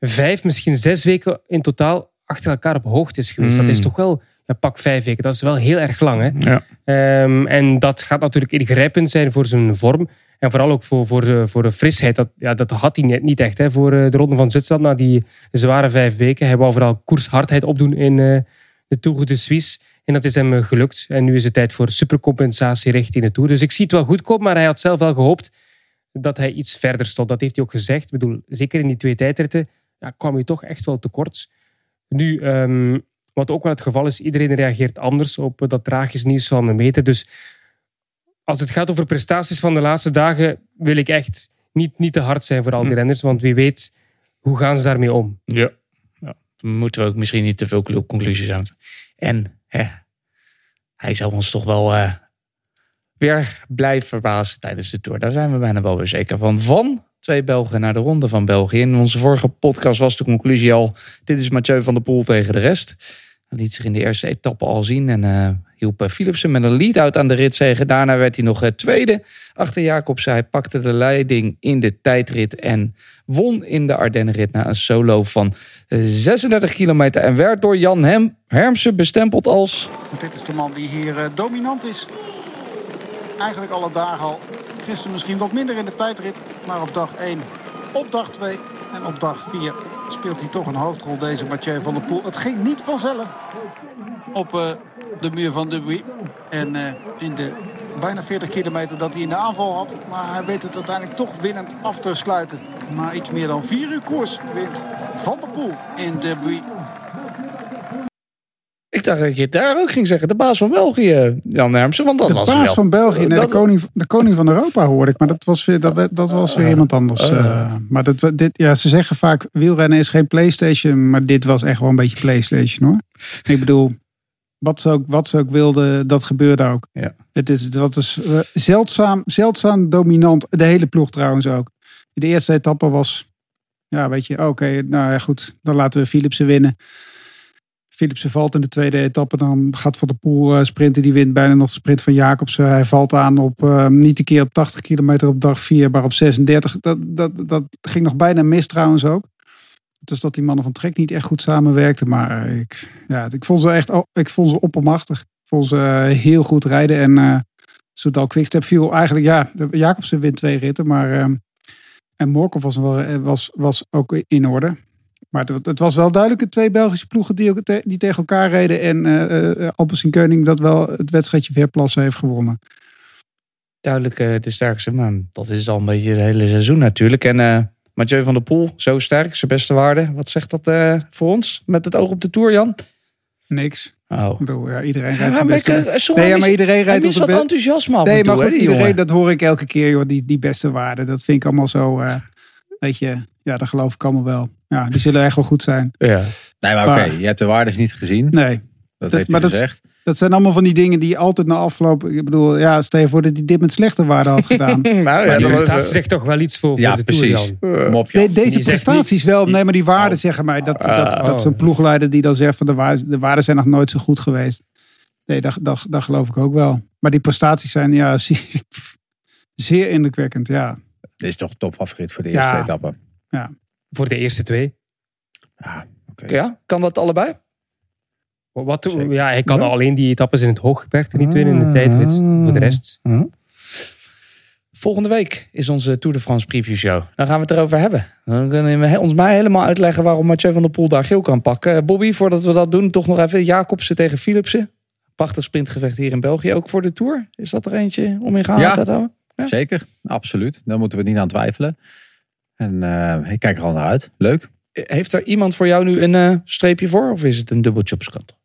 Speaker 2: vijf, misschien zes weken in totaal achter elkaar op hoogte is geweest.
Speaker 4: Mm.
Speaker 2: Dat is toch wel, ja, pak vijf weken. Dat is wel heel erg lang. Hè.
Speaker 4: Ja.
Speaker 2: Ehm, en dat gaat natuurlijk ingrijpend zijn voor zijn vorm. En vooral ook voor, voor, de, voor de frisheid. Dat, ja, dat had hij net niet echt hè, voor eh, de Ronde van Zwitserland. Na die zware vijf weken. Hij wou vooral koershardheid opdoen in eh, de Tour de Suisse. En dat is hem eh, gelukt. En nu is het tijd voor supercompensatie richting de Tour. Dus ik zie het wel goed komen. Maar hij had zelf wel gehoopt dat hij iets verder stond. Dat heeft hij ook gezegd. Ik bedoel, zeker in die twee tijdritten ja, kwam hij toch echt wel tekort. Nu, ehm, wat ook wel het geval is, iedereen reageert anders op eh, dat tragisch nieuws van de meter. Dus als het gaat over prestaties van de laatste dagen, wil ik echt niet, niet te hard zijn voor al die renners. Want wie weet, hoe gaan ze daarmee om?
Speaker 4: Ja. ja. Dan moeten we ook misschien niet te veel conclusies aan. En hè, hij zal ons toch wel eh, weer blijven verbazen tijdens de Tour. Daar zijn we bijna wel weer zeker van. Van twee Belgen naar de Ronde van België. In onze vorige podcast was de conclusie al... dit is Mathieu van der Poel tegen de rest. Hij liet zich in de eerste etappe al zien... en eh, hielp eh, Philipsen met een lead-out aan de ritzege. Daarna werd hij nog eh, tweede achter Jacobsen. Hij pakte de leiding in de tijdrit... en won in de Ardennenrit na een solo van eh, 36 kilometer... en werd door Jan Hem Hermsen bestempeld als...
Speaker 8: Dit is de man die hier dominant is. Eigenlijk alle dagen al. Gisteren misschien wat minder in de tijdrit. Maar op dag 1, op dag 2 en op dag 4 speelt hij toch een hoofdrol deze Mathieu van der Poel. Het ging niet vanzelf op eh, de muur van Dubuis. En eh, in de bijna 40 kilometer dat hij in de aanval had. Maar hij weet het uiteindelijk toch winnend af te sluiten. Na iets meer dan 4 uur koers wint Van der Poel in Dubuis.
Speaker 4: Ik dacht dat je het daar ook ging zeggen. De baas van België, Jan Hermsen. Want dat
Speaker 5: De
Speaker 4: was
Speaker 5: baas
Speaker 4: wel...
Speaker 5: van België, nee,
Speaker 4: dat-
Speaker 5: de, koning, de koning van Europa hoorde ik. Maar dat was weer, dat, dat was weer iemand anders. eh. maar dat, dit, ja, ze zeggen vaak, wielrennen is geen Playstation. Maar dit was echt wel een beetje Playstation hoor. Ik bedoel, wat ze ook, wat ze ook wilden, dat gebeurde ook.
Speaker 4: Ja.
Speaker 5: Het is, wat is eh, zeldzaam, zeldzaam dominant. De hele ploeg trouwens ook. De eerste etappe was, ja weet je, oké, nou ja goed. Dan laten we Philipsen winnen. Philipsen valt in de tweede etappe. Dan gaat Van der Poel eh, sprinten. Die wint bijna nog de sprint van Jacobsen. Hij valt aan op eh, niet een keer op 80 kilometer op dag 4, maar op 36. Dat, dat, dat ging nog bijna mis trouwens ook. Dus dat die mannen van Trek niet echt goed samenwerkten. Maar eh, ik, ja, ik vond ze echt ik vond ze oppermachtig. Ik vond ze heel goed rijden. En eh Soudal Quickstep viel eigenlijk... Ja, de- Jacobsen wint twee ritten. Maar, en Morkov was, was, was ook in orde. Maar het, het was wel duidelijk de twee Belgische ploegen die, te- die tegen elkaar reden. En uh, Alpes Keuning dat wel het wedstrijdje Verplassen heeft gewonnen.
Speaker 4: Duidelijk eh, de sterkste. Maar dat is al een beetje het hele seizoen natuurlijk. En eh Mathieu van der Poel, zo sterk. Zijn beste waarde. Wat zegt dat voor ons? Met het oog op de Tour, Jan?
Speaker 5: Niks.
Speaker 4: Oh.
Speaker 5: Bedoel, ja, iedereen
Speaker 4: Ja,
Speaker 5: rijdt
Speaker 4: maar
Speaker 5: de beste.
Speaker 4: ik, sorry,
Speaker 5: nee, ja, maar iedereen rijdt op de
Speaker 4: dat
Speaker 5: beste.
Speaker 4: enthousiasme af
Speaker 5: Nee,
Speaker 4: toe,
Speaker 5: maar
Speaker 4: hè,
Speaker 5: goed,
Speaker 4: die
Speaker 5: iedereen,
Speaker 4: jongen.
Speaker 5: dat hoor ik elke keer, joh. Die, die beste waarde. Dat vind ik allemaal zo. weet je, ja, dat geloof ik allemaal wel. Ja, die zullen echt wel goed zijn.
Speaker 4: Ja.
Speaker 7: Nee, maar oké, je hebt de waardes niet gezien.
Speaker 5: Nee,
Speaker 7: Dat,
Speaker 5: dat-
Speaker 7: heeft hij
Speaker 5: dat-
Speaker 7: gezegd.
Speaker 5: dat zijn allemaal van die dingen die altijd na afloop. Ik bedoel, ja, stel je voor dat hij dit met slechte waarde had gedaan.
Speaker 4: Nou, ja,
Speaker 2: Maar die prestatie
Speaker 4: eh,
Speaker 2: zegt toch wel iets voor,
Speaker 7: Ja,
Speaker 2: voor de Tour,
Speaker 7: precies.
Speaker 5: De- deze prestaties wel, nee, maar die waarden
Speaker 7: Oh.
Speaker 5: zeggen mij dat,
Speaker 4: Ah,
Speaker 5: dat, dat
Speaker 2: oh.
Speaker 5: zo'n ploegleider die dan zegt van de waarden, de waarden zijn nog nooit zo goed geweest. Nee, dat, dat, dat geloof ik ook wel. Maar die prestaties zijn ja, zeer, zeer indrukwekkend, ja.
Speaker 7: Dit is toch topfavoriet voor de
Speaker 5: Ja.
Speaker 7: eerste etappe.
Speaker 2: Voor de eerste twee.
Speaker 7: Ja, oké.
Speaker 4: ja, kan dat allebei?
Speaker 2: Wat, ja, hij kan
Speaker 4: Ja.
Speaker 2: alleen die etappes in het hooggebergte niet winnen in de tijdrit. Voor de rest.
Speaker 4: Volgende week is onze Tour de France preview show. Dan gaan we het erover hebben. Dan kunnen we ons mij helemaal uitleggen waarom Mathieu van der Poel daar geel kan pakken. Eh, Bobby, voordat we dat doen, toch nog even Jacobsen tegen Philipsen. Prachtig sprintgevecht hier in België, ook voor de Tour. Is dat er eentje om in gehaald
Speaker 7: Ja.
Speaker 4: te houden? Ja.
Speaker 7: Zeker, absoluut. Daar moeten we niet aan twijfelen. En eh, ik kijk er al naar uit. Leuk.
Speaker 4: Heeft er iemand voor jou nu een eh, streepje voor? Of is het een dubbeltje op z'n kant?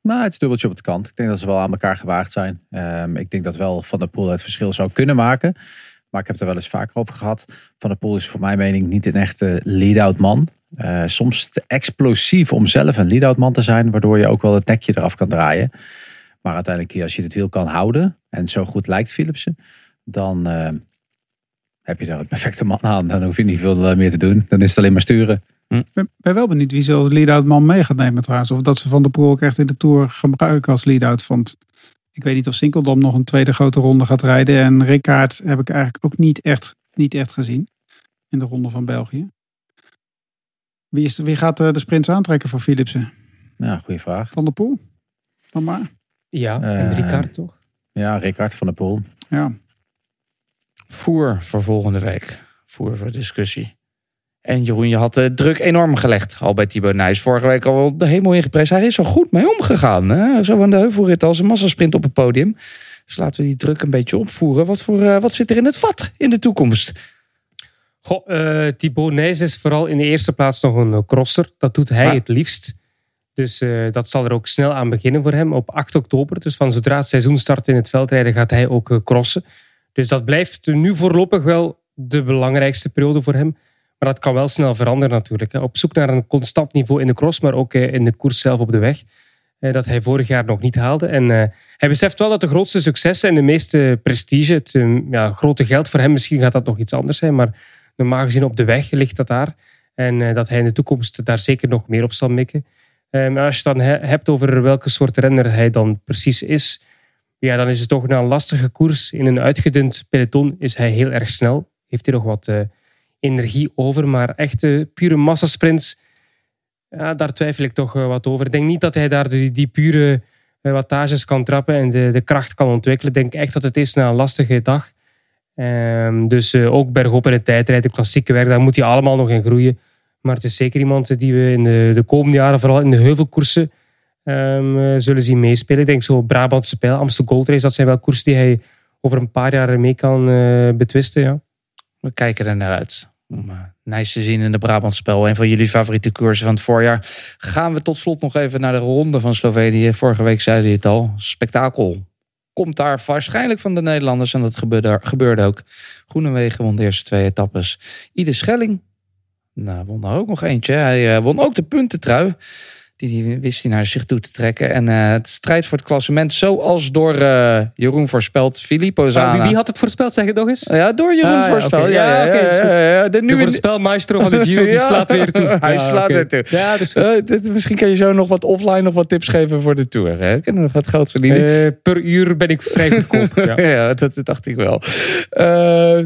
Speaker 7: Maar het is dubbeltje op de kant. Ik denk dat ze wel aan elkaar gewaagd zijn. Ehm, ik denk dat wel Van der Poel het verschil zou kunnen maken. Maar ik heb er wel eens vaker over gehad. Van der Poel is voor mijn mening niet een echte lead-out man. Eh, soms te explosief om zelf een lead-out man te zijn. Waardoor je ook wel het nekje eraf kan draaien. Maar uiteindelijk als je het wiel kan houden. En zo goed lijkt Philipsen. Dan heb je daar het perfecte man aan. Dan hoef je niet veel eh, meer te doen. Dan is het alleen maar sturen.
Speaker 5: Ik ben, ben wel benieuwd wie ze als lead-out man mee gaat nemen trouwens. Of dat ze Van der Poel ook echt in de Tour gebruiken als lead-out. Want ik weet niet of Sinkeldam nog een tweede grote ronde gaat rijden. En Rickaard heb ik eigenlijk ook niet echt, niet echt gezien. In de ronde van België. Wie, is, wie gaat eh, de sprints aantrekken voor Philipsen?
Speaker 7: Ja, goede vraag.
Speaker 5: Van der Poel? Dan maar.
Speaker 2: Ja, en Ricard toch?
Speaker 7: Ja, Rickard van der Poel.
Speaker 5: Ja.
Speaker 4: Voer voor volgende week. Voer voor discussie. En Jeroen, je had de druk enorm gelegd al bij Thibaut Nijs. Vorige week al de hemel ingeprezen. Hij is er goed mee omgegaan. Hè? Zo aan de heuvelrit als een massasprint op het podium. Dus laten we die druk een beetje opvoeren. Wat, voor, eh, wat zit er in het vat in de toekomst?
Speaker 2: Goh, eh Thibaut Nijs is vooral in de eerste plaats nog een eh, crosser. Dat doet hij
Speaker 4: Ja.
Speaker 2: het liefst. Dus eh, dat zal er ook snel aan beginnen voor hem op 8 oktober. Dus van zodra het seizoen start in het veldrijden gaat hij ook eh, crossen. Dus dat blijft nu voorlopig wel de belangrijkste periode voor hem. Maar dat kan wel snel veranderen natuurlijk. Op zoek naar een constant niveau in de cross, maar ook eh, in de koers zelf op de weg. Eh, dat hij vorig jaar nog niet haalde. En eh, hij beseft wel dat de grootste successen en de meeste prestige, het eh, ja, grote geld voor hem, misschien gaat dat nog iets anders zijn, maar normaal gezien op de weg ligt dat daar. En dat hij in de toekomst daar zeker nog meer op zal mikken. Eh, maar als je dan he- hebt over welke soort renner hij dan precies is, ja, dan is het toch na een lastige koers in een uitgedund peloton is hij heel erg snel. Heeft hij nog wat eh, energie over, maar echte pure massasprints, ja, daar twijfel ik toch eh, wat over. Ik denk niet dat hij daar die, pure eh, wattages kan trappen en de, de kracht kan ontwikkelen. Ik denk echt dat het is na een lastige dag. Ehm, dus ook bergop in de tijdrijden, klassieke werk, daar moet hij allemaal nog in groeien. Maar het is zeker iemand die we in de, de komende jaren, vooral in de heuvelkoersen, ehm, eh, zullen zien meespelen. Ik denk zo Brabantse Pijl, Amstel Gold Race, dat zijn wel koersen die hij over een paar jaar mee kan eh, betwisten. Ja.
Speaker 4: We kijken er naar uit. Uh, Nijs te zien in de Brabantspel. Een van jullie favoriete koersen van het voorjaar. Gaan we tot slot nog even naar de ronde van Slovenië. Vorige week zeiden je het al. Spektakel. Komt daar waarschijnlijk van de Nederlanders. En dat gebeurde, gebeurde ook. Groenewegen won de eerste twee etappes. Ieder Schelling. Nou, won er ook nog eentje. Hij won ook de puntentrui. Die wist hij naar zich toe te trekken. En uh, het strijd voor het klassement, zoals door uh, Jeroen voorspeld, Filippo Zana.
Speaker 2: wie, wie, had het voorspeld, zeg het nog eens?
Speaker 4: Ja, door Jeroen ah, voorspeld. Ja, ja, ja, ja, ja, ja,
Speaker 2: De, de voorspelmaestro van de Giro, die slaat weer toe.
Speaker 4: Hij slaat okay. er toe. Ja, dus uh, dit, misschien kan je zo nog wat offline nog wat tips geven voor de Tour. Hè? Kunnen nog wat geld verdienen?
Speaker 2: per uur ben ik vrij goedkoop. ja.
Speaker 4: ja, dat, dat, dacht ik wel.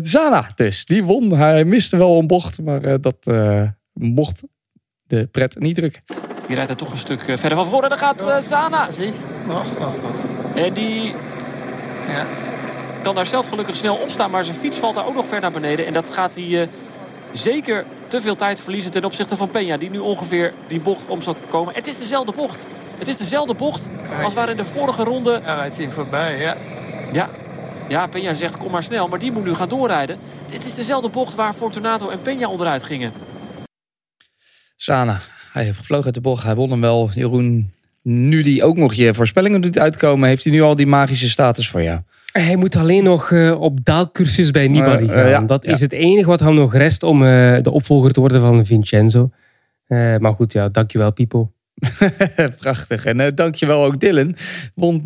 Speaker 4: Zana dus, die won. Hij miste wel een bocht, maar dat mocht de pret niet drukken.
Speaker 9: Die rijdt er toch een stuk verder van voren. En dan gaat uh, Zana.
Speaker 10: Zie, nog, nog, nog.
Speaker 9: En die ja. kan daar zelf gelukkig snel opstaan. Maar zijn fiets valt daar ook nog ver naar beneden. En dat gaat hij uh, zeker te veel tijd verliezen ten opzichte van Peña. Die nu ongeveer die bocht om zal komen. Het is dezelfde bocht. Het is dezelfde bocht als waar in de vorige ronde...
Speaker 10: Ja, rijdt hij voorbij, ja.
Speaker 9: Ja, ja, Peña zegt kom maar snel, maar die moet nu gaan doorrijden. Het is dezelfde bocht waar Fortunato en Peña onderuit gingen.
Speaker 4: Sana, hij heeft gevlogen uit de bocht. Hij won hem wel. Jeroen, nu die ook nog je voorspellingen doet uitkomen, heeft hij nu al die magische status voor jou?
Speaker 2: Hij moet alleen nog uh, op daalcursus bij Nibali gaan. Uh, uh, ja, dat ja. is het enige wat hem nog rest om de opvolger te worden van Vincenzo. maar goed, ja, dankjewel Pipo.
Speaker 4: Prachtig. En dankjewel ook Dylan. Won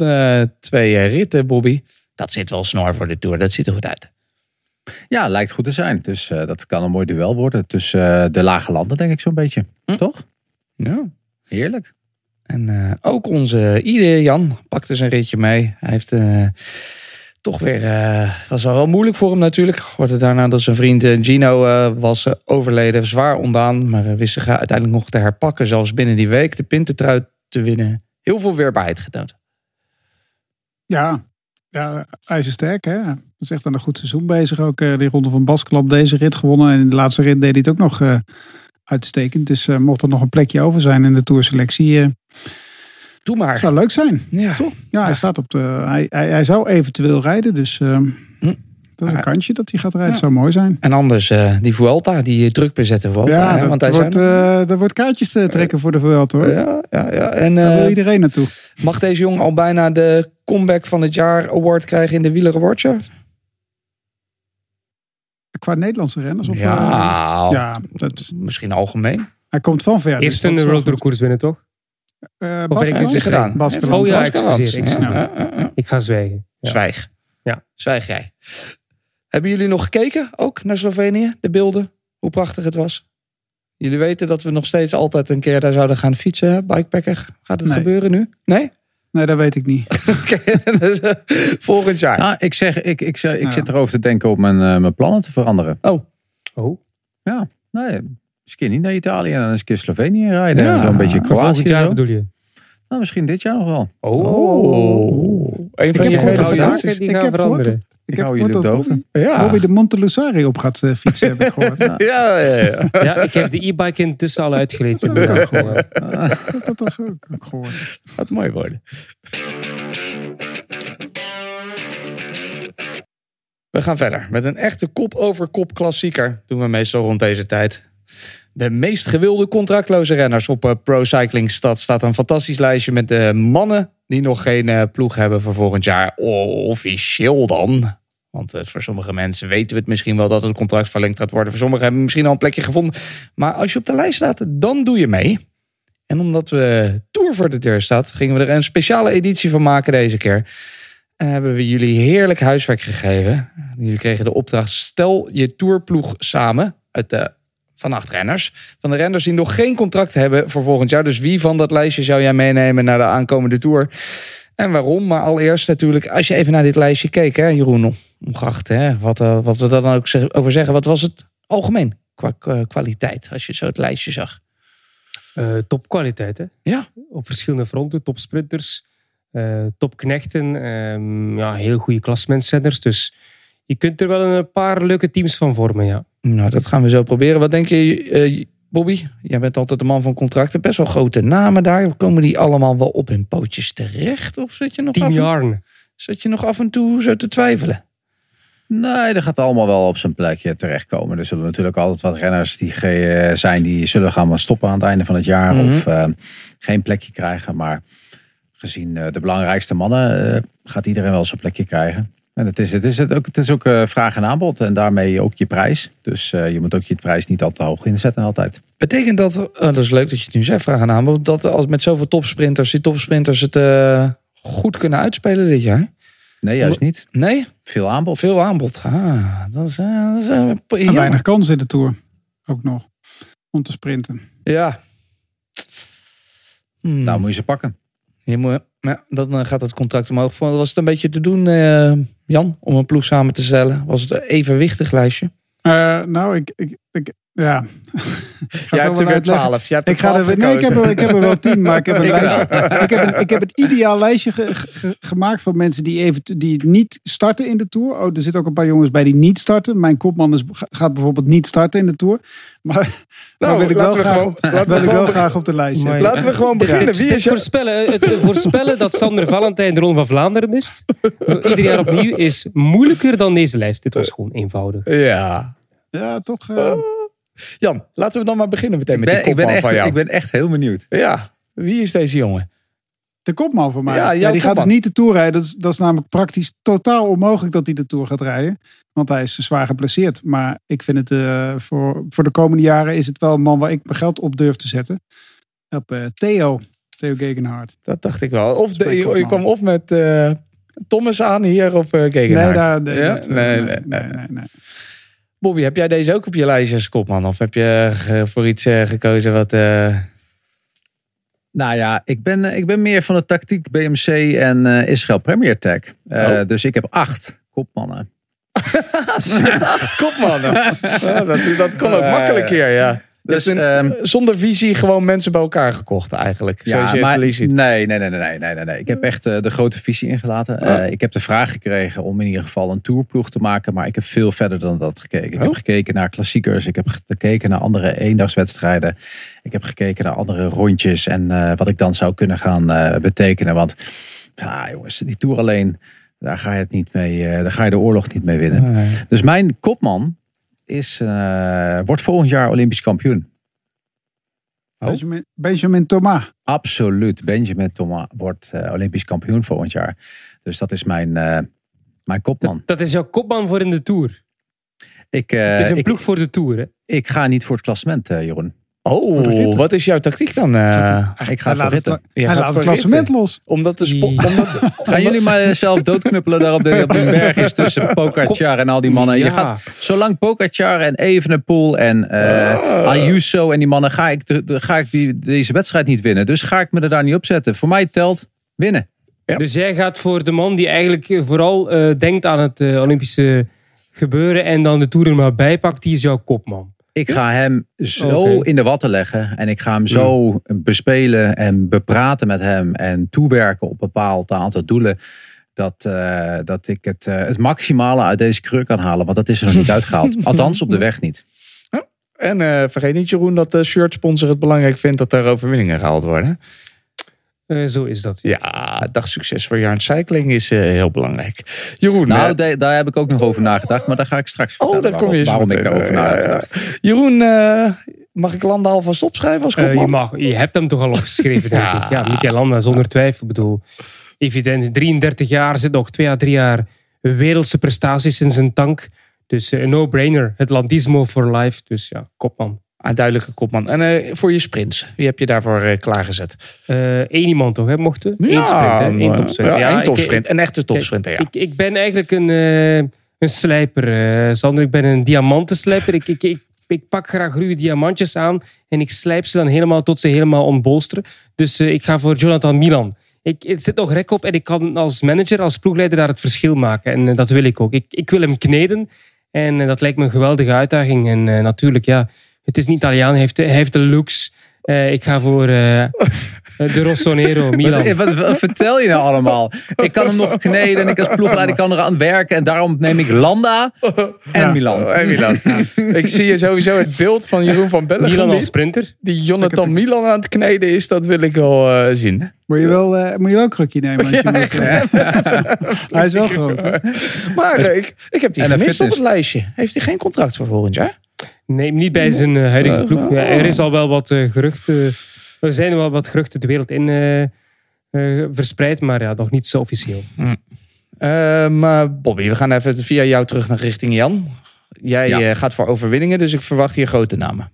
Speaker 4: twee ritten, Bobby. Dat zit wel snor voor de Tour. Dat ziet er goed uit.
Speaker 7: Ja, lijkt goed te zijn. Dus uh, dat kan een mooi duel worden tussen uh, de lage landen, denk ik zo'n beetje. Hm? Toch?
Speaker 4: Ja.
Speaker 7: Heerlijk.
Speaker 4: En uh, ook onze Ide Jan pakte zijn ritje mee. Hij heeft toch weer, was wel moeilijk voor hem natuurlijk. Hoorde daarna dat zijn vriend Gino was overleden, zwaar ondaan. Maar wist zich uiteindelijk nog te herpakken, zelfs binnen die week. De pintentrui te winnen. Heel veel weerbaarheid getoond.
Speaker 5: Ja, ja, ijzersterk hè. Dat is echt aan een goed seizoen bezig ook. Uh, die ronde van Baskeland deze rit gewonnen. En in de laatste rit deed hij het ook nog uh, uitstekend. Dus uh, mocht er nog een plekje over zijn in de tourselectie.
Speaker 4: Doe maar.
Speaker 5: Zou leuk zijn.
Speaker 4: Ja.
Speaker 5: Toch? Ja, ja, hij staat op de. Hij, hij, hij zou eventueel rijden. Dus hm. Dat is een kansje dat hij gaat rijden. Ja. zou mooi zijn.
Speaker 4: En anders die Vuelta, die druk bezetten Vuelta.
Speaker 5: Ja,
Speaker 4: hè?
Speaker 5: Want hij wordt, zijn... er wordt kaartjes te trekken voor de Vuelta hoor.
Speaker 4: Ja, ja, ja. En,
Speaker 5: Daar wil iedereen naartoe.
Speaker 4: Mag deze jongen al bijna de comeback van het jaar award krijgen in de Wieler Award
Speaker 5: Qua Nederlandse renners? Of
Speaker 4: ja,
Speaker 5: uh, ja dat...
Speaker 4: misschien algemeen.
Speaker 5: Hij komt van ver.
Speaker 2: Eerst een World Tour koers winnen, toch?
Speaker 5: Uh, Bas heeft het
Speaker 4: gedaan.
Speaker 2: Oh ja, excuseer. Ik, ja. ik ga zwijgen.
Speaker 4: Zwijg.
Speaker 2: Ja.
Speaker 4: Zwijg jij. Hebben jullie nog gekeken, ook naar Slovenië? De beelden? Hoe prachtig het was? Jullie weten dat we nog steeds altijd een keer daar zouden gaan fietsen, bikepacker. Gaat het
Speaker 5: nee.
Speaker 4: gebeuren nu? Nee?
Speaker 5: Nee, dat weet ik niet.
Speaker 4: Volgend jaar.
Speaker 7: Nou, ik zeg, ik, ik, ik, ik zit erover te denken om mijn, uh, mijn plannen te veranderen.
Speaker 4: Oh.
Speaker 2: Oh.
Speaker 7: Ja, nee. Eens keer niet naar Italië en dan eens een keer Slovenië rijden. Ja. Zo'n beetje Kroatië.
Speaker 2: Volgend jaar bedoel je?
Speaker 7: Nou, misschien dit jaar nog wel.
Speaker 2: Oh.
Speaker 4: oh. Een van je
Speaker 2: zaken die gaan veranderen.
Speaker 7: Ik, ik hou jullie op de hoogte.
Speaker 5: Ja. Bobby de Montelusari op gaat uh, fietsen, heb ik gehoord.
Speaker 4: Ja. Ja, ja, ja.
Speaker 2: ja, ik heb de e-bike intussen al uitgeleend. Dat heb ik gehoord.
Speaker 5: Dat had toch ook gehoord.
Speaker 4: Gaat mooi worden. We gaan verder met een echte kop-over-kop klassieker. Doen we meestal rond deze tijd. De meest gewilde contractloze renners op uh, Pro Cycling Stad staat een fantastisch lijstje met de mannen die nog geen ploeg hebben voor volgend jaar. Officieel dan. Want uh, voor sommige mensen weten we het misschien wel dat het contract verlengd gaat worden. Voor sommigen hebben we misschien al een plekje gevonden. Maar als je op de lijst staat, dan doe je mee. En omdat we Tour voor de deur staat, gingen we er een speciale editie van maken deze keer. En hebben we jullie heerlijk huiswerk gegeven. Jullie kregen de opdracht: stel je tourploeg samen uit de van acht renners. Van de renners die nog geen contract hebben voor volgend jaar. Dus wie van dat lijstje zou jij meenemen naar de aankomende tour? En waarom? Maar allereerst natuurlijk, als je even naar dit lijstje keek, hè, Jeroen, ongeacht hè, wat, uh, wat we daar dan ook over zeggen. Wat was het algemeen qua kwaliteit als je zo het lijstje zag?
Speaker 2: Uh, topkwaliteit, hè?
Speaker 4: Ja.
Speaker 2: Op verschillende fronten, topsprinters, uh, topknechten, um, ja, heel goede klasmensrenners. Dus je kunt er wel een paar leuke teams van vormen, ja.
Speaker 4: Nou, dat gaan we zo proberen. Wat denk je, Bobby? Jij bent altijd de man van contracten. Best wel grote namen daar. Komen die allemaal wel op hun pootjes terecht? Of zit je nog
Speaker 2: Tien
Speaker 4: af en,
Speaker 2: jaar.
Speaker 4: zit je nog af en toe zo te twijfelen?
Speaker 7: Nee, dat gaat allemaal wel op zijn plekje terechtkomen. Er zullen natuurlijk altijd wat renners die ge- zijn die zullen gaan maar stoppen aan het einde van het jaar.
Speaker 4: Mhm.
Speaker 7: Of eh, geen plekje krijgen. Maar gezien eh, de belangrijkste mannen eh, gaat iedereen wel zijn plekje krijgen. En het is, het is, het ook, het is ook eh, vraag en aanbod en daarmee ook je prijs. Dus eh, je moet ook je prijs niet al te hoog inzetten altijd.
Speaker 4: Betekent dat, oh, dat is leuk dat je het nu zegt, vraag aan aanbod, dat als met zoveel topsprinters, die topsprinters het eh, goed kunnen uitspelen dit jaar?
Speaker 7: Nee, juist niet.
Speaker 4: Nee?
Speaker 7: Veel aanbod.
Speaker 4: Veel aanbod. Ah, dat is, eh, dat is eh,
Speaker 5: En
Speaker 4: jammer.
Speaker 5: weinig kans in de Tour. Ook nog. Om te sprinten.
Speaker 4: Ja. Hmm.
Speaker 7: Nou moet je ze pakken.
Speaker 4: Je moet, ja, dan eh, gaat het contract omhoog. Was het een beetje te doen, eh, Jan, om een ploeg samen te stellen? Was het een evenwichtig lijstje?
Speaker 5: Eh, nou, ik, ik, ik ja. Ik ga
Speaker 4: Jij hebt
Speaker 5: wel
Speaker 4: er weer
Speaker 5: uitleggen.
Speaker 4: 12. Jij hebt
Speaker 5: Ik, ga
Speaker 4: 12
Speaker 5: er, nee, ik heb, er, ik heb er wel tien, maar ik heb een,
Speaker 4: Ik
Speaker 5: lijstje, ik heb een, ik heb een ideaal lijstje ge- ge- gemaakt van mensen die, even, die niet starten in de Tour. Oh, er zitten ook een paar jongens bij die niet starten. Mijn kopman is, gaat bijvoorbeeld niet starten in de Tour. Maar,
Speaker 4: Nou,
Speaker 5: wil ik wel,
Speaker 4: laten we
Speaker 5: graag,
Speaker 4: gewoon-
Speaker 5: op,
Speaker 4: laten we
Speaker 5: ik wel graag op de lijst zetten.
Speaker 4: Laten we gewoon beginnen. Wie is je-
Speaker 2: voorspellen, het voorspellen dat Sander Valentijn de Ronde van Vlaanderen mist, ieder jaar opnieuw, is moeilijker dan deze lijst. Dit was gewoon eenvoudig.
Speaker 4: Ja.
Speaker 5: Ja, toch. eh,
Speaker 4: Jan, laten we dan maar beginnen meteen met
Speaker 7: ben,
Speaker 4: die
Speaker 7: ik, ben
Speaker 4: kopman
Speaker 7: echt,
Speaker 4: van jou.
Speaker 7: ik ben echt heel benieuwd.
Speaker 4: Ja, wie is deze jongen?
Speaker 5: de kopman voor mij.
Speaker 4: Ja,
Speaker 5: die gaat dus niet de Tour rijden. Dat is, dat is namelijk praktisch totaal onmogelijk dat hij de Tour gaat rijden. Want hij is zwaar geblesseerd. Maar ik vind het eh, voor, voor de komende jaren is het wel een man waar ik mijn geld op durf te zetten. Op eh, Theo. Theo Gegenhardt.
Speaker 4: Dat dacht ik wel. Of de, je, kwam of met eh, Thomas aan hier of Gegenhardt.
Speaker 5: Nee, daar, nee,
Speaker 4: Ja?
Speaker 5: dat,
Speaker 4: nee,
Speaker 5: nee,
Speaker 4: nee,
Speaker 5: nee, nee, nee.
Speaker 4: Bobby, heb jij deze ook op je lijstje als kopman? Of heb je eh, voor iets eh, gekozen wat... eh,
Speaker 7: Nou ja, ik ben, ik ben meer van de tactiek BMC en eh Israël Premier Tech.
Speaker 4: Oh.
Speaker 7: Dus ik heb acht kopmannen.
Speaker 4: Shit, acht kopmannen. Ja, dat, dat kon ook makkelijk hier, ja.
Speaker 7: Dus,
Speaker 4: Dus een,
Speaker 7: ehm,
Speaker 4: zonder visie gewoon mensen bij elkaar gekocht eigenlijk. zoals je
Speaker 7: maar
Speaker 4: ziet.
Speaker 7: nee, nee, nee, nee, nee, nee, nee. Ik heb echt eh, de grote visie ingelaten. Eh,
Speaker 4: Oh.
Speaker 7: ik heb de vraag gekregen om in ieder geval een tourploeg te maken. Maar ik heb veel verder dan dat gekeken. Ik
Speaker 4: Oh.
Speaker 7: heb gekeken naar klassiekers. Ik heb gekeken naar andere eendagswedstrijden. Ik heb gekeken naar andere rondjes. En eh, wat ik dan zou kunnen gaan eh, betekenen. Want ja, jongens, die tour alleen, daar ga je, het niet mee, eh, daar ga je de oorlog niet mee winnen. Dus mijn kopman is, eh, wordt volgend jaar Olympisch kampioen. Oh.
Speaker 5: Benjamin, Benjamin Thomas.
Speaker 7: Absoluut. Benjamin Thomas wordt eh, Olympisch kampioen volgend jaar. Dus dat is mijn, eh, mijn kopman.
Speaker 2: Dat is jouw kopman voor in de Tour.
Speaker 7: Ik, eh,
Speaker 2: Het is een
Speaker 7: ik,
Speaker 2: ploeg voor de Tour. Hè?
Speaker 7: ik ga niet voor het klassement, eh, Jeroen.
Speaker 4: Oh, wat is jouw tactiek dan? eh?
Speaker 7: Ik ga voor ritten.
Speaker 4: Je
Speaker 5: hij
Speaker 4: gaat
Speaker 5: laat
Speaker 4: voor
Speaker 5: het klassement
Speaker 4: ritten.
Speaker 5: los.
Speaker 4: Omdat de spo- omdat,
Speaker 7: Gaan jullie maar zelf doodknuppelen daar op de, op de berg is tussen Pogacar en al die mannen. Je gaat, zolang Pogacar en Evenepoel en eh
Speaker 4: Oh.
Speaker 7: Ayuso en die mannen, ga ik, de, de- ga ik die, deze wedstrijd niet winnen. Dus ga ik me er daar niet op zetten. Voor mij telt winnen.
Speaker 4: Ja.
Speaker 2: Dus jij gaat voor de man die eigenlijk eh, vooral eh, denkt aan het eh, Olympische gebeuren en dan de Tour er maar bijpakt. Die is jouw kopman.
Speaker 7: Ik ga hem zo in de watten leggen. En ik ga hem zo bespelen en bepraten met hem. En toewerken op een bepaald aantal doelen. Dat, eh, dat ik het, eh, het maximale uit deze kruk kan halen. Want dat is er nog niet uitgehaald. Althans op de weg niet.
Speaker 4: en eh, vergeet niet Jeroen dat de shirt sponsor het belangrijk vindt dat er overwinningen gehaald worden.
Speaker 2: Eh, zo is dat.
Speaker 4: Ja, dagsucces voor Jarn Cycling is eh, heel belangrijk. Jeroen,
Speaker 7: Nou,
Speaker 4: eh,
Speaker 7: da- daar heb ik ook nog over nagedacht. Maar daar ga ik straks
Speaker 4: oh,
Speaker 7: vertellen
Speaker 4: daar kom je eens
Speaker 7: waarom, waarom ik daarover
Speaker 4: Ja, ja, ja.
Speaker 7: nagedacht.
Speaker 4: Jeroen, eh, mag ik Landa alvast opschrijven als kopman?
Speaker 2: je, mag, je hebt hem toch al opgeschreven, denk
Speaker 4: Ja.
Speaker 2: ik. Ja, Michael Landa, zonder twijfel. Ik bedoel, evident, 33 jaar, zit nog 2 à 3 jaar wereldse prestaties in zijn tank. Dus een no-brainer. Het Landismo for life. Dus ja, kopman.
Speaker 4: Een duidelijke kopman. En eh, voor je sprints, wie heb je daarvoor eh, klaargezet?
Speaker 2: Eh Eén iemand toch, hè, mochten? Eén sprint, hè? Eén topsprint.
Speaker 4: Ja, één topsprint. Een echte topsprinter, ja.
Speaker 2: Ik, ik ben eigenlijk een, eh, een slijper, eh, Sander. Ik ben een diamantenslijper. ik, ik, ik, ik pak graag ruwe diamantjes aan en ik slijp ze dan helemaal tot ze helemaal ontbolsteren. Dus eh, ik ga voor Jonathan Milan. Ik, het zit nog rek op en ik kan als manager, als ploegleider daar het verschil maken. En eh, dat wil ik ook. Ik, ik wil hem kneden en eh, dat lijkt me een geweldige uitdaging. En eh, natuurlijk, ja, het is een Italiaan. Hij heeft, hij heeft de looks. Eh, ik ga voor eh, de Rossonero, Milan.
Speaker 7: Wat, wat- wat vertel je nou allemaal? Ik kan hem nog kneden en ik als ploegleider kan eraan werken. En daarom neem ik Landa en Milan.
Speaker 4: Oh, en Milan. Ik zie je sowieso het beeld van Jeroen van Bellegem.
Speaker 2: Milan als
Speaker 4: die,
Speaker 2: sprinter.
Speaker 4: die Jonathan Milan aan het kneden is. Dat wil ik wel eh, zien.
Speaker 5: Moet je wel, eh, moet je wel een krukje nemen. Als je moet, Hij is wel groot.
Speaker 4: Maar ik, ik heb die gemist op het lijstje. Heeft hij geen contract voor volgend jaar?
Speaker 2: Nee, niet bij zijn eh, huidige ploeg. Ja, er is al wel wat eh, geruchten. Er zijn wel wat geruchten de wereld in eh, eh, verspreid, maar ja, nog niet zo officieel.
Speaker 4: Eh, maar Bobby, we gaan even via jou terug naar richting Jan. Jij
Speaker 7: Ja.
Speaker 4: eh, gaat voor overwinningen, dus ik verwacht hier grote namen.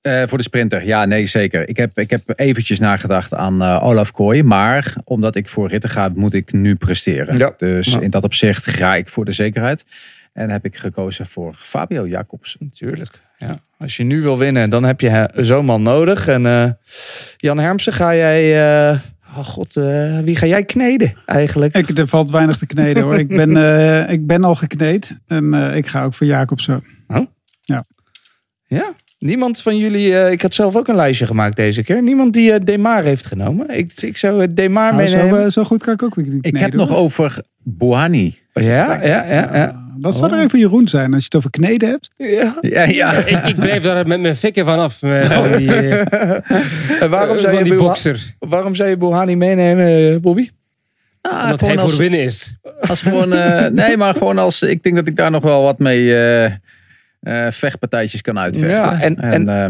Speaker 7: Eh, voor de sprinter, ja, nee, zeker. Ik heb, ik heb eventjes nagedacht aan eh, Olaf Kooi. Maar omdat ik voor ritten ga, moet ik nu presteren.
Speaker 4: Ja.
Speaker 7: Dus
Speaker 4: Ja.
Speaker 7: in dat opzicht ga ik voor de zekerheid. En heb ik gekozen voor Fabio Jacobs.
Speaker 4: Natuurlijk. Ja. Als je nu wil winnen, dan heb je zo'n man nodig. En eh, Jan Hermsen, ga jij... eh, oh god, eh, wie ga jij kneden eigenlijk?
Speaker 5: Ik, er valt weinig te kneden hoor. Ik ben, eh, ik ben al gekneed. En eh, ik ga ook voor Jacobsen.
Speaker 4: Ja? Niemand van jullie... eh, ik had zelf ook een lijstje gemaakt deze keer. Niemand die eh, Demar heeft genomen. Ik, ik zou het Demar
Speaker 5: Nou, zo,
Speaker 4: meenemen.
Speaker 5: eh, zo goed kan ik ook weer niet
Speaker 7: Ik heb nog over Buhani.
Speaker 4: ja, ja, ja, ja.
Speaker 5: Dat zou er even Jeroen zijn als je het over kneden hebt.
Speaker 4: ja.
Speaker 7: Ja, ja.
Speaker 2: ik, ik blijf daar met mijn fikken vanaf. eh, Van die, eh,
Speaker 4: En waarom, zou
Speaker 2: van
Speaker 4: je
Speaker 2: die bokser.
Speaker 4: waarom zou je Buhani meenemen, eh, Bobby?
Speaker 7: Ah,
Speaker 2: Omdat
Speaker 7: gewoon
Speaker 2: hij
Speaker 7: als,
Speaker 2: voor winnen is.
Speaker 7: als gewoon, eh, nee, maar gewoon als ik denk dat ik daar nog wel wat mee eh, eh, vechtpartijtjes kan uitvechten.
Speaker 4: Ja, en- en-
Speaker 7: eh,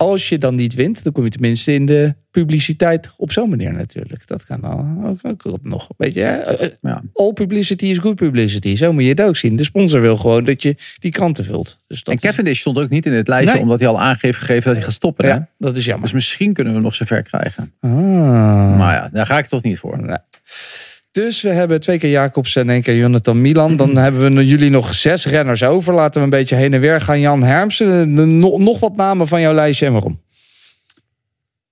Speaker 4: Als je dan niet wint, dan kom je tenminste in de publiciteit op zo'n manier natuurlijk. Dat kan al ook, ook nog. Weet je, hè? Eh,
Speaker 7: ja.
Speaker 4: all publicity is good publicity. Zo moet je het ook zien. De sponsor wil gewoon dat je die kranten vult. Dus dat
Speaker 7: En Cavendish stond ook niet in het lijstje,
Speaker 4: Nee.
Speaker 7: omdat hij al aangeeft gegeven dat hij gaat stoppen.
Speaker 4: is,
Speaker 7: Hè?
Speaker 4: ja, dat is jammer.
Speaker 7: Dus misschien kunnen we nog zover krijgen.
Speaker 4: Ah.
Speaker 7: Maar ja, daar ga ik toch niet voor.
Speaker 4: Nee. Dus we hebben twee keer Jacobs en één keer Jonathan Milan. Dan hebben we jullie nog zes renners over. Laten we een beetje heen en weer gaan. Jan Hermsen, nog wat namen van jouw lijstje en waarom?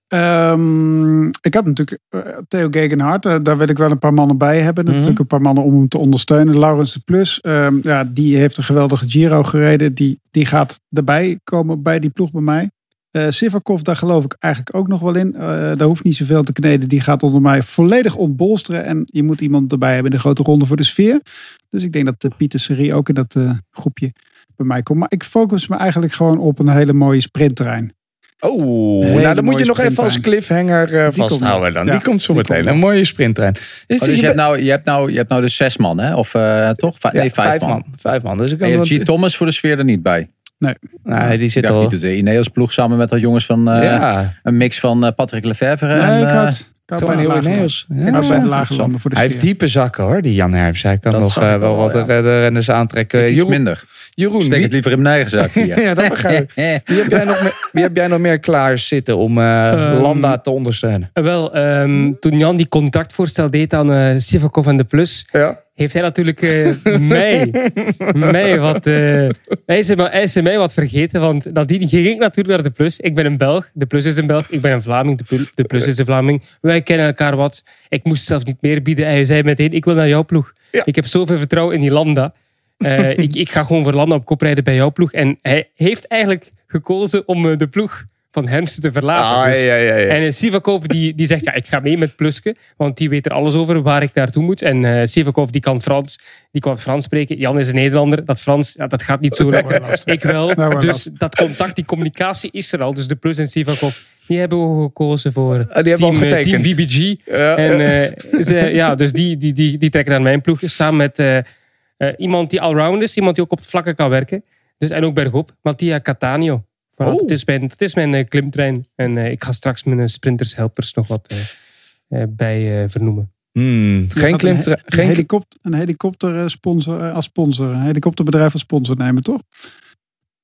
Speaker 5: Ehm, ik had natuurlijk eh, Theo Gegenhardt. eh, daar wil ik wel een paar mannen bij hebben.
Speaker 4: Mhm.
Speaker 5: Natuurlijk een paar mannen om hem te ondersteunen. Laurens de Plus. ehm, ja, die heeft een geweldige Giro gereden. Die, die gaat erbij komen bij die ploeg bij mij. Eh Sivakov, daar geloof ik eigenlijk ook nog wel in. Eh, daar hoeft niet zoveel te kneden. Die gaat onder mij volledig ontbolsteren. En je moet iemand erbij hebben in de grote ronde voor de sfeer. Dus ik denk dat de Pieter Serie ook in dat eh, groepje bij mij komt. Maar ik focus me eigenlijk gewoon op een hele mooie sprintterrein.
Speaker 4: Oh,
Speaker 5: Hele
Speaker 4: nou dan moet je nog even als
Speaker 5: sprinttrein.
Speaker 4: cliffhanger eh, vasthouden dan.
Speaker 5: Ja,
Speaker 4: die komt zo
Speaker 5: die
Speaker 4: meteen.
Speaker 5: komt
Speaker 4: Een mooie sprinttrein. Dus,
Speaker 7: Oh, dus je hebt, nou, je, hebt nou, je hebt nou dus zes man, hè? Of eh, toch? Vijf,
Speaker 4: ja,
Speaker 7: nee, vijf, man.
Speaker 4: Vijf man. Dus ik
Speaker 7: En je hebt G. Thomas voor de sfeer er niet bij.
Speaker 4: Nee, die
Speaker 7: Ik
Speaker 4: zit
Speaker 7: dacht,
Speaker 4: al.
Speaker 7: die doet de Ineos ploeg samen met wat jongens van eh,
Speaker 4: ja,
Speaker 7: een mix van eh, Patrick Lefevre en...
Speaker 5: Nee, ik
Speaker 7: eh,
Speaker 5: had, ik
Speaker 4: heel Ineos. Ja.
Speaker 5: Ik bij de lage
Speaker 7: Interessant.
Speaker 5: landen voor de
Speaker 4: Hij heeft diepe zakken hoor, die Jan Herms. Hij kan
Speaker 7: Dat
Speaker 4: nog
Speaker 7: ik
Speaker 4: wel wat
Speaker 7: ja.
Speaker 4: de renners aantrekken.
Speaker 7: iets
Speaker 4: Jeroen,
Speaker 7: minder.
Speaker 4: Jeroen
Speaker 7: Steek
Speaker 4: wie,
Speaker 7: het liever in mijn eigen zak hier.
Speaker 4: ja, dat begrijp ik. Wie heb jij nog meer, wie heb jij nog meer klaar zitten om eh,
Speaker 2: Ehm,
Speaker 4: Landa te ondersteunen?
Speaker 2: Wel, ehm, toen Jan die contactvoorstel deed aan Sivakov en de Plus,
Speaker 4: Ja.
Speaker 2: Heeft hij natuurlijk eh, mij, mij wat... eh, hij, is, hij is mij wat vergeten, want nadien ging ik natuurlijk naar de Plus. Ik ben een Belg, de Plus is een Belg. Ik ben een Vlaming, de, Plu- de Plus is een Vlaming. Wij kennen elkaar wat. Ik moest zelf niet meer bieden. Hij zei meteen, ik wil naar jouw ploeg.
Speaker 4: Ja.
Speaker 2: Ik heb zoveel vertrouwen in die Landa. Eh, ik, ik ga gewoon voor Landa op kop rijden bij jouw ploeg. En hij heeft eigenlijk gekozen om de ploeg van Hermsen te verlaten.
Speaker 4: Ah,
Speaker 2: Dus-
Speaker 4: ja, ja, ja.
Speaker 2: en eh, Sivakov die, die zegt, ja, ik ga mee met Pluske. Want die weet er alles over waar ik naartoe moet. En eh Sivakov die kan Frans. Die kan Frans spreken. Jan is een Nederlander. Dat Frans, ja, dat gaat niet zo lekker. Ik wel.
Speaker 5: wordt
Speaker 2: Dus dat contact, die communicatie is er al. Dus de Plus en Sivakov, die hebben we gekozen voor
Speaker 4: Ah, die hebben
Speaker 2: team,
Speaker 4: al
Speaker 2: eh, team
Speaker 4: getekend.
Speaker 2: VBG.
Speaker 4: Ja,
Speaker 2: En eh, ze, ja, dus die, die, die, die trekken naar mijn ploeg. Samen met iemand die allround is. Iemand die ook op het vlakke kan werken. Dus, en ook bergop. Mattia Catania.
Speaker 4: Oh.
Speaker 2: dat, is mijn, dat is mijn eh, klimtrein. En eh, ik ga straks mijn eh, sprinters helpers nog wat eh, eh, bij eh, vernoemen.
Speaker 4: Hmm, geen
Speaker 5: gaat
Speaker 4: klim.
Speaker 5: een,
Speaker 4: Geen
Speaker 5: helikopter, een helikopter eh, sponsor, als sponsor. Een helikopterbedrijf als sponsor nemen, toch?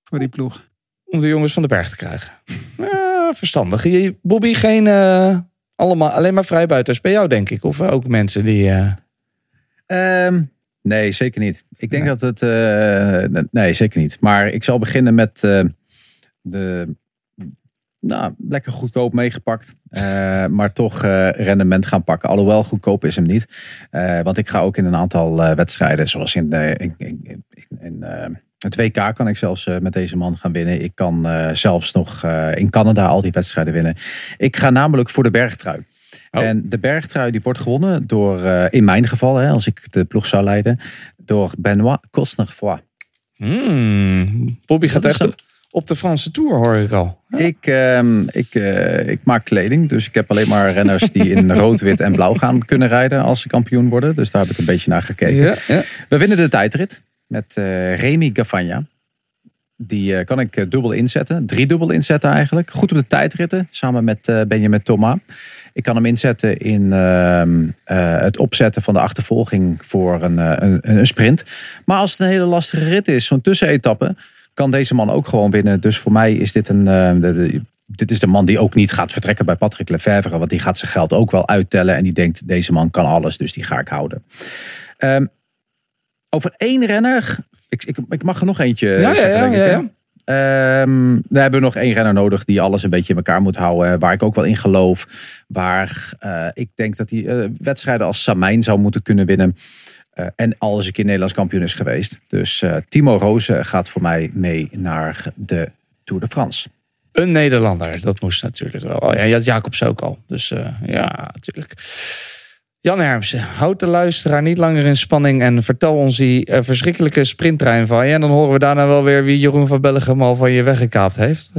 Speaker 5: Voor die ploeg.
Speaker 4: om de jongens van de berg te krijgen. Ja, verstandig. Bobby, geen eh, allemaal, alleen maar vrijbuiters bij jou, denk ik. Of ook mensen die. eh,
Speaker 7: Ehm, nee, zeker niet. Ik denk dat het. eh, nee, zeker niet. Maar ik zal beginnen met eh, de. Nou, lekker goedkoop meegepakt. eh, maar toch eh, rendement gaan pakken. Alhoewel goedkoop is hem niet. Eh, want ik ga ook in een aantal wedstrijden, zoals in, de, in, in, in, Het WK kan ik zelfs met deze man gaan winnen. Ik kan zelfs nog in Canada al die wedstrijden winnen. Ik ga namelijk voor de bergtrui.
Speaker 4: Oh.
Speaker 7: En de bergtrui die wordt gewonnen door, in mijn geval, hè, als ik de ploeg zou leiden, door Benoit Cosnefroid.
Speaker 4: Hmm. Bobby gaat echt
Speaker 7: een-
Speaker 4: op de Franse Tour, hoor ik al.
Speaker 7: Ik, ehm, ik, eh, ik maak kleding, dus ik heb alleen maar renners die in rood, wit en blauw gaan kunnen rijden als ze kampioen worden. Dus daar heb ik een beetje naar gekeken.
Speaker 4: Ja, ja.
Speaker 7: We winnen de tijdrit met eh Remy Gavagna. Die eh, kan ik dubbel inzetten. Drie dubbel inzetten eigenlijk. Goed op de tijdritten. Samen met Benjamin Thomas. Ik kan hem inzetten in ehm, eh, het opzetten van de achtervolging voor een, een, een sprint. Maar als het een hele lastige rit is, zo'n tussenetappe, kan deze man ook gewoon winnen. Dus voor mij is dit een. eh, de- de- dit is de man die ook niet gaat vertrekken bij Patrick Lefevre. Want die gaat zijn geld ook wel uittellen. En die denkt, deze man kan alles, dus die ga ik houden. Ehm, over één renner. Ik, ik, ik mag er nog eentje
Speaker 4: Ja, ja,
Speaker 7: zeggen,
Speaker 4: ja,
Speaker 7: denk ik,
Speaker 4: ja,
Speaker 7: hè?
Speaker 4: ja.
Speaker 7: We hebben nog één renner nodig die alles een beetje in elkaar moet houden. Waar ik ook wel in geloof. Waar eh, ik denk dat hij eh, wedstrijden als Samijn zou moeten kunnen winnen. Eh, en al eens een keer Nederlands kampioen is geweest. Dus eh, Timo Rozen gaat voor mij mee naar de Tour de France.
Speaker 4: Een Nederlander, dat moest natuurlijk wel. Ja, je had Jacobs ook al. Dus eh, ja, natuurlijk. Jan Hermsen, houd de luisteraar niet langer in spanning en vertel ons die verschrikkelijke sprinttrein van je. En dan horen we daarna wel weer wie Jeroen van Bellegem al van je weggekaapt heeft.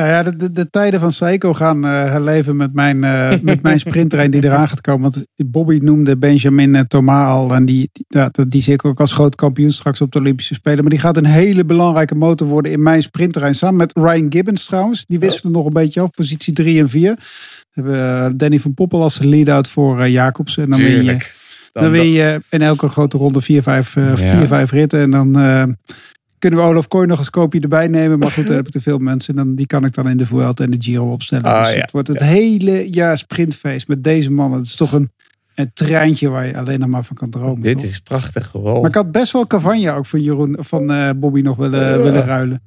Speaker 5: Nou ja, de, de, de tijden van Seiko gaan eh, herleven met mijn, eh, met mijn sprinttrein die eraan gaat komen. Want Bobby noemde Benjamin eh, Thomas al. En die, die, ja, die zie ik ook als groot kampioen straks op de Olympische Spelen. Maar die gaat een hele belangrijke motor worden in mijn sprinttrein. Samen met Ryan Gibbons trouwens. Die wisselen nog een beetje af. Positie 3 en 4. We hebben Danny van Poppel als lead-out voor Jacobs. En dan win je,
Speaker 4: Tuurlijk.
Speaker 5: dan win je in elke grote ronde 4-5 eh, vier, vijf ritten. En dan kunnen we Olaf Kooi nog als koopje erbij nemen. Maar goed, dan heb ik te veel mensen. En dan, die kan ik dan in de Vuelta en de Giro opstellen.
Speaker 4: Ah,
Speaker 5: dus
Speaker 4: ja.
Speaker 5: het wordt het hele jaar sprintfeest met deze mannen. Het is toch een, een treintje waar je alleen nog maar van kan dromen.
Speaker 4: Dit
Speaker 5: toch?
Speaker 4: is prachtig gewoon.
Speaker 5: Maar ik had best wel Cavagna ook van, Jeroen, van eh, Bobby nog willen, willen ruilen.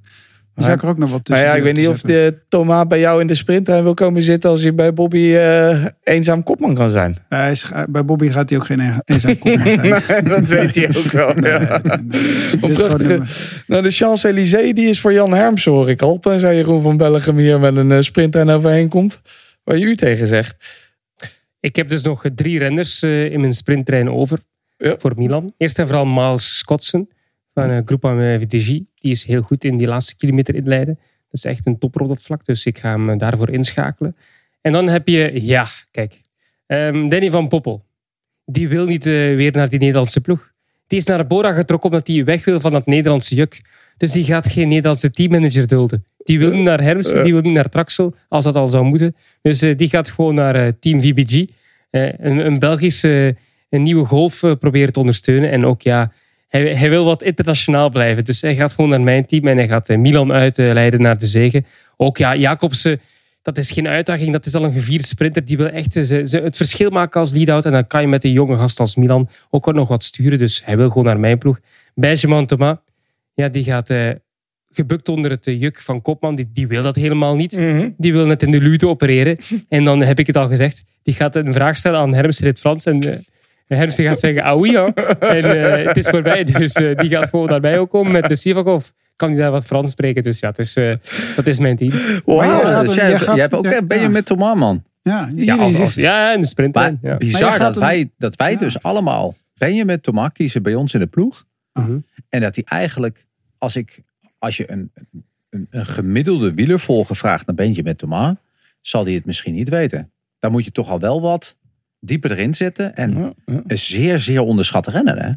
Speaker 5: Die zou ik er ook nog wat
Speaker 4: Maar
Speaker 5: tussen
Speaker 4: ja, ik weet niet of de Thomas bij jou in de sprinttrein wil komen zitten als hij bij Bobby eh, eenzaam kopman kan zijn.
Speaker 5: Hij is, bij Bobby gaat hij ook geen e- eenzaam kopman zijn.
Speaker 4: Nee, dat weet hij ook wel. ja. Nou, de Champs-Élysées die is voor Jan Hermsen, hoor ik al. Tenzij Jeroen van Bellegem hier met een eh, sprinttrein overheen komt. Waar je u tegen zegt.
Speaker 2: Ik heb dus nog drie renners eh, in mijn sprinttrein over
Speaker 4: Ja.
Speaker 2: voor Milan. Eerst en vooral Miles Scotson van uh, Groupama VTG. Die is heel goed in die laatste kilometer inleiden. Dat is echt een topper op dat vlak, dus ik ga hem eh, daarvoor inschakelen. En dan heb je, ja, kijk, ehm, Danny van Poppel. Die wil niet eh, weer naar die Nederlandse ploeg. Die is naar Bora getrokken omdat hij weg wil van dat Nederlandse juk. Dus die gaat geen Nederlandse teammanager dulden. Die wil niet naar Hermsen, die wil niet naar Traxel, als dat al zou moeten. Dus eh, die gaat gewoon naar eh, Team VBG. Eh, een, een Belgische een nieuwe golf eh, proberen te ondersteunen. En ook ja, hij, hij wil wat internationaal blijven. Dus hij gaat gewoon naar mijn team en hij gaat eh, Milan uitleiden naar de zegen. Ook ja, Jacobsen, dat is geen uitdaging. Dat is al een gevierde sprinter. Die wil echt eh, ze, ze het verschil maken als lead-out. En dan kan je met een jonge gast als Milan ook nog wat sturen. Dus hij wil gewoon naar mijn ploeg. Benjamin Thomas, ja, die gaat eh, gebukt onder het eh, juk van Kopman. Die, die wil dat helemaal niet. Die wil net in de lute opereren. En dan heb ik het al gezegd. Die gaat een vraag stellen aan Hermsen in het Frans. En eh, Hermsen gaat zeggen, ah oui, ja. En eh, het is voorbij. Dus eh, die gaat gewoon naar mij ook komen met de Sivakov. Kan die daar wat Frans spreken. Dus ja, het is, eh, dat is mijn team.
Speaker 5: Maar gaat
Speaker 7: jij
Speaker 5: gaat-
Speaker 7: jij hebt ook
Speaker 5: ja,
Speaker 7: ben je met Thomas, man.
Speaker 5: Ja,
Speaker 2: Ja, als, als- ja in de sprint.
Speaker 7: Maar
Speaker 2: ja.
Speaker 5: Maar
Speaker 7: bizar dat
Speaker 5: een-
Speaker 7: wij, dat wij dus allemaal Benjamin Thomas kiezen bij ons in de ploeg.
Speaker 2: Mhm.
Speaker 7: En dat hij eigenlijk, als, ik, als je een, een, een gemiddelde wielervolger vraagt naar Benjamin Thomas, zal hij het misschien niet weten. Dan moet je toch al wel wat dieper erin zitten. En een zeer, zeer onderschat renner, hè?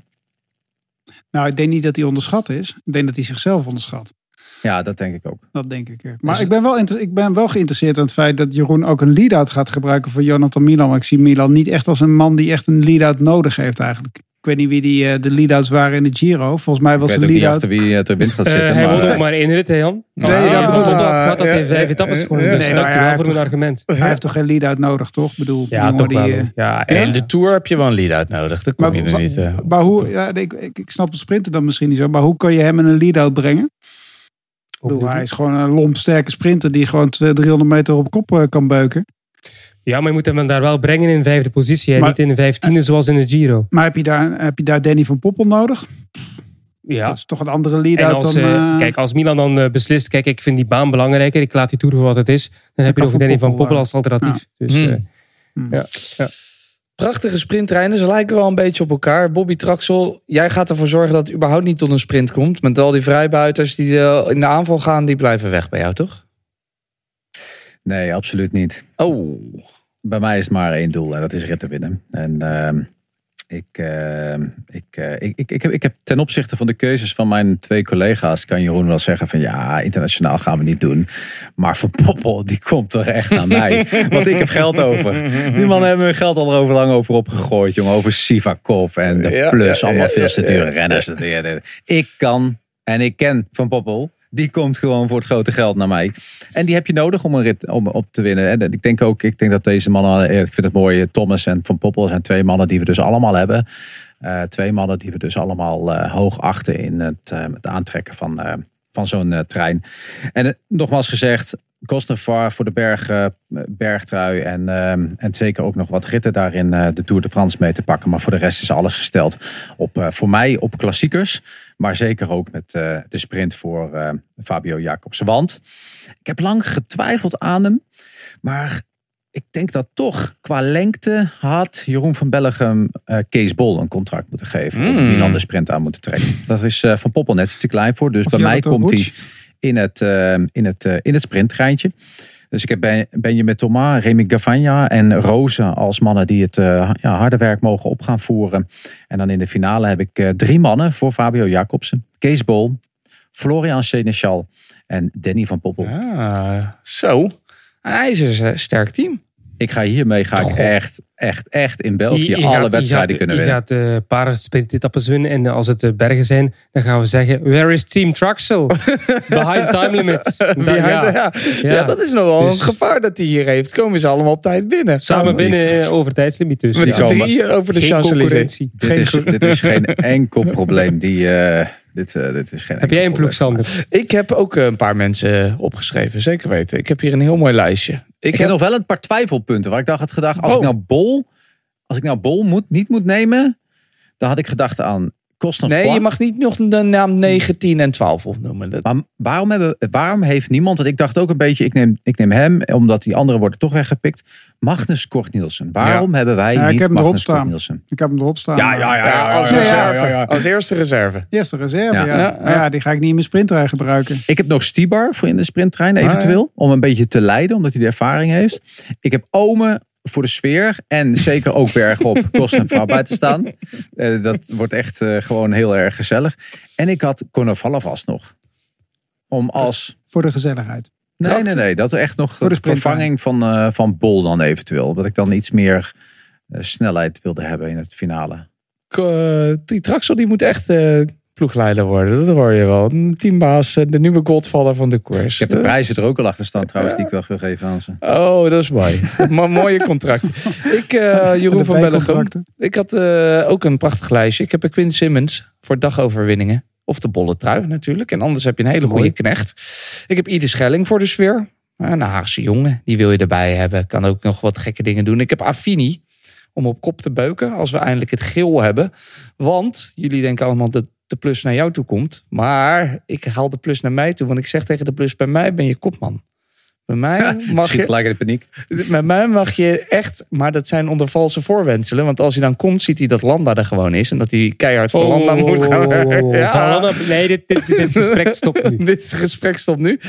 Speaker 5: Nou, ik denk niet dat hij onderschat is. Ik denk dat hij zichzelf onderschat.
Speaker 7: Ja, dat denk ik ook.
Speaker 5: Dat denk ik. ja. Maar ik, ben wel ik ben wel geïnteresseerd aan het feit dat Jeroen ook een lead-out gaat gebruiken voor Jonathan Milan. Maar ik zie Milan niet echt als een man die echt een lead-out nodig heeft eigenlijk. Ik weet niet wie die, eh, de lead-outs waren in de Giro. Volgens mij was
Speaker 7: ik weet
Speaker 5: de
Speaker 7: ook niet
Speaker 5: lead-out...
Speaker 7: achter wie het er wind gaat
Speaker 2: Eh,
Speaker 7: zitten.
Speaker 2: hij
Speaker 7: maar,
Speaker 2: won ook maar één rit, hè, Jan.
Speaker 5: Nee,
Speaker 2: dat gehad, had hij vijf etappes gewonnen. Dus
Speaker 5: Nee,
Speaker 2: dat
Speaker 5: maar
Speaker 2: wel
Speaker 5: hij
Speaker 2: voor
Speaker 5: heeft
Speaker 2: een argument.
Speaker 5: Hij heeft toch geen lead-out nodig, toch? Ik bedoel,
Speaker 2: Ja, toch
Speaker 5: die,
Speaker 2: wel.
Speaker 5: eh,
Speaker 2: Ja,
Speaker 4: En de Tour heb je wel een lead-out nodig. Dat kom
Speaker 5: Maar,
Speaker 4: je er
Speaker 5: maar-
Speaker 4: niet. eh.
Speaker 5: maar hoe, ja, ik, ik, ik snap de sprinter dan misschien niet zo, maar hoe kan je hem in een lead-out brengen? Ik bedoel, hij is gewoon een lomp sterke sprinter die gewoon 200, 300 meter op kop eh, kan beuken.
Speaker 2: Ja, maar je moet hem daar wel brengen in vijfde positie. En
Speaker 5: Maar-
Speaker 2: niet in de vijftiende zoals in de Giro.
Speaker 5: Maar heb je daar, heb je daar Danny van Poppel nodig?
Speaker 2: Ja.
Speaker 5: Dat is toch een andere lead-out dan...
Speaker 2: eh,
Speaker 5: eh,
Speaker 2: kijk, als Milan dan eh, beslist, kijk, ik vind die baan belangrijker, ik laat die toer voor wat het is, dan heb je nog
Speaker 5: Van
Speaker 2: Danny van
Speaker 5: Poppel,
Speaker 2: als alternatief. Dus,
Speaker 4: Hmm.
Speaker 2: eh,
Speaker 5: hmm.
Speaker 2: ja, ja.
Speaker 4: Prachtige sprinttreinen. Ze lijken wel een beetje op elkaar. Bobby Traxel, jij gaat ervoor zorgen dat het überhaupt niet tot een sprint komt. Met al die vrijbuiters die in de aanval gaan, die blijven weg bij jou, toch?
Speaker 7: Nee, absoluut niet.
Speaker 4: Oh.
Speaker 7: Bij mij is het maar één doel en dat is ritten winnen. En ehm, ik, ehm, ik, eh, ik, ik, ik, heb, ik heb ten opzichte van de keuzes van mijn twee collega's, kan Jeroen wel zeggen van ja, internationaal gaan we niet doen. Maar Van Poppel, die komt toch echt naar mij. Want ik heb geld over. Die mannen hebben hun geld al er over lang over opgegooid, jongen. Over Sivakov en de plus,
Speaker 4: ja,
Speaker 7: allemaal
Speaker 4: ja,
Speaker 7: veel
Speaker 4: ja.
Speaker 7: renners. Ik kan en ik ken Van Poppel. Die komt gewoon voor het grote geld naar mij. En die heb je nodig om een rit om op te winnen. En ik denk ook, ik denk dat deze mannen, eh, ik vind het mooi, Thomas en Van Poppel zijn twee mannen die we dus allemaal hebben. Eh, twee mannen die we dus allemaal eh, hoog achten in het, eh, het aantrekken van, eh, van zo'n eh, trein. En eh, nogmaals gezegd, Cosnefar voor de berg, eh, bergtrui. En, eh, en zeker ook nog wat ritten daarin eh, de Tour de France mee te pakken. Maar voor de rest is alles gesteld op, eh, voor mij op klassiekers. Maar zeker ook met de sprint voor Fabio Jacobs. Want ik heb lang getwijfeld aan hem. Maar ik denk dat toch qua lengte had Jeroen van Bellegem eh, Kees Bol een contract moeten geven. Om
Speaker 4: Mm.
Speaker 7: Milan de sprint aan moeten trekken. Dat is Van Poppel net te klein voor. Dus
Speaker 5: Of
Speaker 7: bij mij komt hij. In het, eh, in het, eh, in het sprinttreintje. Dus ik heb Ben- Benjamin Thomas, Remy Gavagna en Roze als mannen die het eh, harde werk mogen op gaan voeren. En dan in de finale heb ik drie mannen voor Fabio Jacobsen. Kees Bol, Florian Seneschal en Danny van Poppel.
Speaker 4: Ah, zo. Hij is een sterk team.
Speaker 7: Ik ga hiermee ga ik echt, echt, echt in België
Speaker 2: Je- je
Speaker 7: alle
Speaker 2: gaat-
Speaker 7: wedstrijden
Speaker 2: je gaat,
Speaker 7: kunnen
Speaker 2: je
Speaker 7: winnen.
Speaker 2: gaat de paardensprintappels winnen. En als het de bergen zijn, dan gaan we zeggen... Where is Team Truxel? Behind time limit. Dan-
Speaker 4: Behind-
Speaker 2: ja.
Speaker 4: ja.
Speaker 2: Ja.
Speaker 4: Ja, dat is nog wel
Speaker 2: Dus-
Speaker 4: een gevaar dat hij hier heeft. Komen ze allemaal op tijd binnen.
Speaker 2: Samen binnen eh, over tijdslimiet dus.
Speaker 4: Met z'n drieën over de Champs-Élysées.
Speaker 2: concurrentie.
Speaker 7: Dit is, dit is geen enkel probleem. Die, eh, dit, eh, dit is geen
Speaker 2: Heb jij een ploeg. Sander?
Speaker 4: Ik heb ook eh, een paar mensen opgeschreven, zeker weten. Ik heb hier een heel mooi lijstje. Ik,
Speaker 7: Ik heb nog wel een paar twijfelpunten waar ik dacht, had gedacht, als
Speaker 4: Oh.
Speaker 7: ik nou Bol, als ik nou Bol moet, niet moet nemen, dan had ik gedacht aan Kosten.
Speaker 4: Nee, je mag niet nog de naam 9, 10 en 12 opnoemen. Dat,
Speaker 7: Maar waarom, hebben, waarom heeft niemand, want ik dacht ook een beetje, ik neem, ik neem hem, omdat die anderen worden toch weggepikt. Magnus Kort Nielsen. Waarom hebben wij
Speaker 5: Ja, ik
Speaker 7: niet
Speaker 5: heb hem erop
Speaker 7: Magnus
Speaker 5: staan.
Speaker 7: Nielsen?
Speaker 5: Ik heb hem erop staan.
Speaker 7: Ja, ja, ja.
Speaker 4: ja, als, reserve, als eerste reserve.
Speaker 5: Eerste reserve,
Speaker 7: Ja.
Speaker 5: ja.
Speaker 4: Ja,
Speaker 5: Maar ja, die ga ik niet in mijn sprintrij gebruiken.
Speaker 7: Ik heb nog Stibar voor in de sprinttrein eventueel. Om een beetje te leiden, omdat hij de ervaring heeft. Ik heb Ome voor de sfeer. En zeker ook bergop kost en vrouw bij te staan. Eh, dat wordt echt eh, gewoon heel erg gezellig. En ik had Konovalov vast nog. Om als...
Speaker 5: Voor de gezelligheid.
Speaker 7: Nee, nee, nee. Dat echt nog
Speaker 5: Voor de
Speaker 7: vervanging van, eh, van Bol dan eventueel. Dat ik dan iets meer eh, snelheid wilde hebben in het finale.
Speaker 4: Eh, die Traxel die moet echt eh, ploegleider worden. Dat hoor je wel. Een teambaas, eh, de nieuwe godvaller van de koers.
Speaker 7: Ik heb de prijzen er ook al achter staan trouwens, die ik wel wil geven aan ze.
Speaker 4: Oh, dat is mooi. maar mooie contract. Ik, eh, Jeroen
Speaker 5: De
Speaker 4: van Bellegem. Ik had eh, ook een prachtig lijstje. Ik heb een Quinn Simmons voor dagoverwinningen. Of de bolle trui natuurlijk. En anders heb je een hele goede knecht. Ik heb Ieder Schelling voor de sfeer. Een Haagse jongen. Die wil je erbij hebben. Kan ook nog wat gekke dingen doen. Ik heb Affini. Om op kop te beuken. Als we eindelijk het geel hebben. Want jullie denken allemaal dat de plus naar jou toe komt. Maar ik haal de plus naar mij toe. Want ik zeg tegen de plus bij mij ben je kopman. Bij mij mag je...
Speaker 7: gelijk in de paniek.
Speaker 4: Met mij mag je echt, maar dat zijn onder valse voorwenselen. Want als hij dan komt, ziet hij dat Landa er gewoon is. En dat hij keihard voor Landa moet gaan. Ja.
Speaker 2: Van Landa- nee, dit, dit, dit gesprek stopt nu.
Speaker 4: Dit gesprek stopt nu.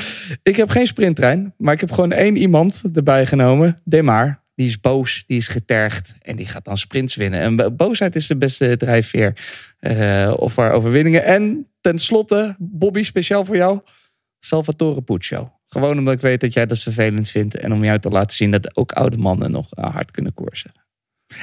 Speaker 4: Ik heb geen sprinttrein, maar ik heb gewoon één iemand erbij genomen. Demar. Die is boos, die is getergd en die gaat dan sprints winnen. En bo- boosheid is de beste drijfveer eh, of voor overwinningen. En tenslotte, Bobby, speciaal voor jou, Salvatore Puccio. Gewoon omdat ik weet dat jij dat vervelend vindt. En om jou te laten zien dat ook oude mannen nog eh, hard kunnen koersen.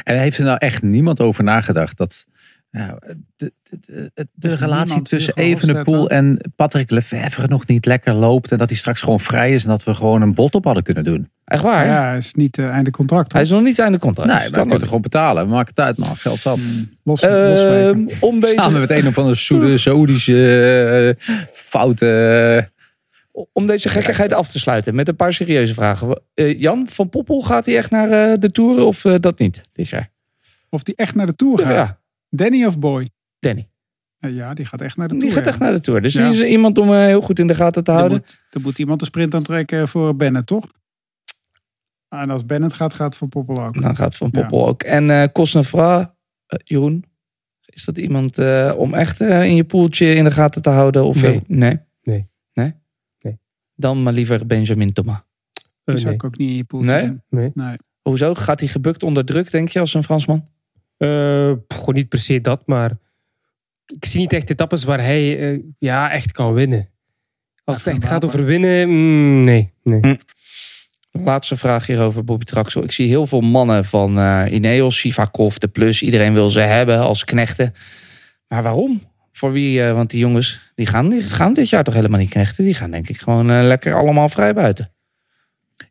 Speaker 7: En heeft er nou echt niemand over nagedacht dat nou, de, de, de, de
Speaker 5: niemand
Speaker 7: relatie tussen Evenepoel en Patrick Lefevre nog niet lekker loopt en dat hij straks gewoon vrij is en dat we gewoon een bot op hadden kunnen doen?
Speaker 4: Echt waar?
Speaker 5: Ja, is niet uh, einde contract.
Speaker 4: Hij
Speaker 5: Hoor.
Speaker 4: is nog niet einde contract.
Speaker 7: nee, we gewoon betalen. We maken het uit, man. Geld zat.
Speaker 5: Los,
Speaker 4: Ehm,
Speaker 5: losspreken.
Speaker 4: om deze
Speaker 7: Samen met een of andere Soede, Saoedische uh, foute.
Speaker 4: om deze gekkigheid af te sluiten met een paar serieuze vragen. Uh, Jan van Poppel, gaat hij echt naar uh, de Tour of uh, dat niet dit jaar?
Speaker 5: Of die echt naar de Tour gaat?
Speaker 4: Ja.
Speaker 5: Danny of Boy?
Speaker 4: Danny.
Speaker 5: Eh, Ja, die gaat echt naar de
Speaker 4: Die
Speaker 5: Tour.
Speaker 4: gaat
Speaker 5: ja.
Speaker 4: echt naar de Tour. Dus
Speaker 5: Ja.
Speaker 4: die is iemand om eh, heel goed in de gaten te
Speaker 5: Er
Speaker 4: houden.
Speaker 5: moet, er moet iemand de sprint aantrekken voor Bennett, toch? En als Bennett gaat, gaat Van Poppel ook.
Speaker 4: Dan gaat Van Poppel ook. En eh Cosnefra, Jeroen, is dat iemand eh, om echt in je poeltje in de gaten te houden? Of,
Speaker 2: Nee.
Speaker 4: nee?
Speaker 2: Nee.
Speaker 4: Nee?
Speaker 2: Nee.
Speaker 4: Dan maar liever Benjamin Thomas.
Speaker 5: Die zou
Speaker 2: nee.
Speaker 5: ik ook niet in je
Speaker 4: Nee?
Speaker 5: doen.
Speaker 2: Nee.
Speaker 5: nee.
Speaker 4: Hoezo? Gaat hij gebukt onder druk, denk je, als een Fransman?
Speaker 2: Eh, gewoon niet per se dat, maar ik zie niet echt etappes waar hij eh, ja, echt kan winnen. Als het echt gaat over winnen, mm, nee. nee.
Speaker 4: Laatste vraag hierover, Bobby Traxel. Ik zie heel veel mannen van eh Ineos, Sivakov, De Plus. Iedereen wil ze hebben als knechten. Maar waarom? Voor wie? eh, want die jongens die gaan, die gaan dit jaar toch helemaal niet knechten. Die gaan denk ik gewoon lekker allemaal vrij buiten.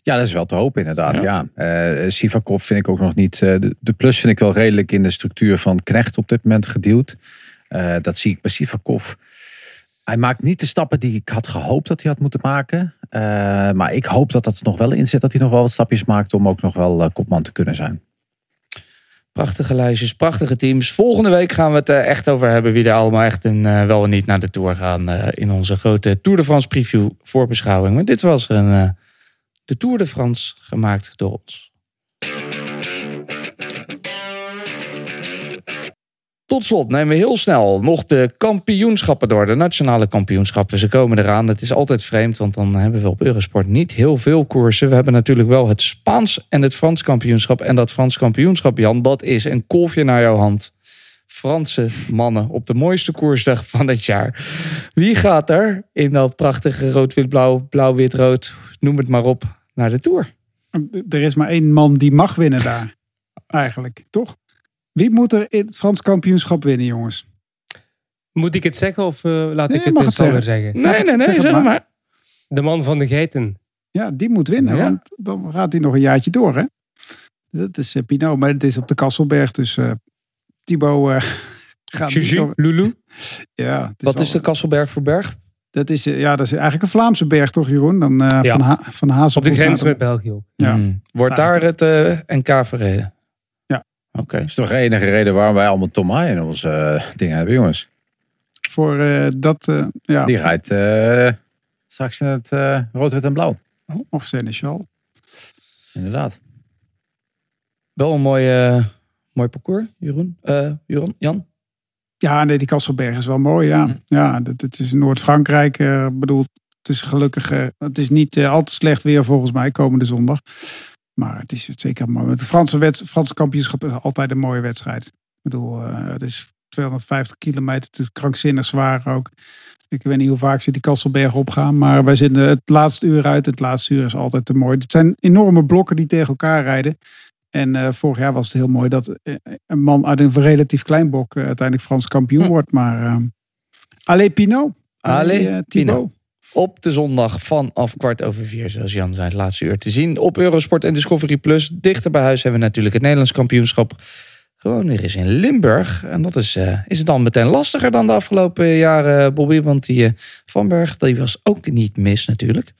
Speaker 7: Ja, dat is wel te hopen inderdaad. Ja. Eh, Sivakov vind ik ook nog niet. eh, de, de plus vind ik wel redelijk in de structuur van Knecht op dit moment geduwd. Eh, dat zie ik bij Sivakov. Hij maakt niet de stappen die ik had gehoopt dat hij had moeten maken. Maar ik hoop dat dat er nog wel in zit. Dat hij nog wel wat stapjes maakt om ook nog wel kopman te kunnen zijn.
Speaker 4: Prachtige lijstjes, prachtige teams. Volgende week gaan we het echt over hebben wie er allemaal echt eh, wel en niet naar de Tour gaan. in onze grote Tour de France preview voorbeschouwing. Maar dit was een, de Tour de France gemaakt door ons. Tot slot nemen we heel snel nog de kampioenschappen door. De nationale kampioenschappen. Ze komen eraan. Het is altijd vreemd, want dan hebben we op Eurosport niet heel veel koersen. We hebben natuurlijk wel het Spaans en het Frans kampioenschap. En dat Frans kampioenschap, Jan, dat is een kolfje naar jouw hand. Franse mannen op de mooiste koersdag van het jaar. Wie gaat er in dat prachtige rood-wit-blauw, blauw-wit-rood, noem het maar op, naar de Tour?
Speaker 5: Er is maar één man die mag winnen daar. Eigenlijk, toch? Wie moet er in het Frans kampioenschap winnen, jongens?
Speaker 2: Moet ik het zeggen of eh, laat
Speaker 5: Nee,
Speaker 2: ik het eh,
Speaker 5: het zeggen.
Speaker 2: zeggen?
Speaker 4: Nee, nee, nee,
Speaker 5: Zeg maar.
Speaker 4: maar.
Speaker 2: De man van de geiten.
Speaker 5: Ja, die moet winnen,
Speaker 4: Ja.
Speaker 5: want dan gaat hij nog een jaartje door, hè? Dat is uh, Pinot, maar het is op de Kasselberg, dus eh Thibaut eh, gaat niet
Speaker 2: Juju,
Speaker 5: nog-
Speaker 2: Lulu.
Speaker 5: Ja,
Speaker 4: Wat
Speaker 5: wel-
Speaker 4: is de Kasselberg voor berg?
Speaker 5: Dat is, eh, ja, dat is eigenlijk een Vlaamse berg, toch, Jeroen? Dan eh,
Speaker 2: Ja.
Speaker 5: van, ha van Hazel
Speaker 2: Op de grens
Speaker 5: naar
Speaker 2: met België ook.
Speaker 5: Ja.
Speaker 4: Hmm. Wordt daar het eh, NK verreden?
Speaker 5: Ja.
Speaker 4: Oké.
Speaker 7: Dat is toch de enige reden waarom wij allemaal Tom Haaien in onze dingen hebben, jongens.
Speaker 5: Voor eh, dat, eh, ja,
Speaker 7: Die rijdt eh, straks in het eh, rood, wit en blauw.
Speaker 5: of Seneschal.
Speaker 7: Inderdaad.
Speaker 4: Wel een mooi, eh, mooi parcours, Jeroen. Eh, Jeroen, Jan?
Speaker 5: Ja, nee, die Kasselberg is wel mooi, ja. Ja, dat, het is Noord-Frankrijk. Ik bedoel, het is gelukkig, eh, het is niet al te slecht weer volgens mij komende zondag. Maar het is zeker mooi. Het Franse, wet, Franse kampioenschap is altijd een mooie wedstrijd. Ik bedoel, het is 250 kilometer, het is krankzinnig zwaar ook. Ik weet niet hoe vaak ze die Kasselberg opgaan, maar wij zitten het laatste uur uit. Het laatste uur is altijd te mooi. Het zijn enorme blokken die tegen elkaar rijden. En eh, vorig jaar was het heel mooi dat eh, een man uit een relatief klein blok eh, uiteindelijk Frans kampioen
Speaker 4: Hm.
Speaker 5: wordt. Maar uh, Allee Pinot.
Speaker 4: Allee Pinot. Op de zondag vanaf kwart over vier, zoals Jan zei, het laatste uur te zien. Op Eurosport en Discovery Plus. Dichter bij huis hebben we natuurlijk het Nederlands kampioenschap. Gewoon weer eens in Limburg. En dat is, is het dan meteen lastiger dan de afgelopen jaren, Bobby. Want die Van Berg, die was ook niet mis natuurlijk.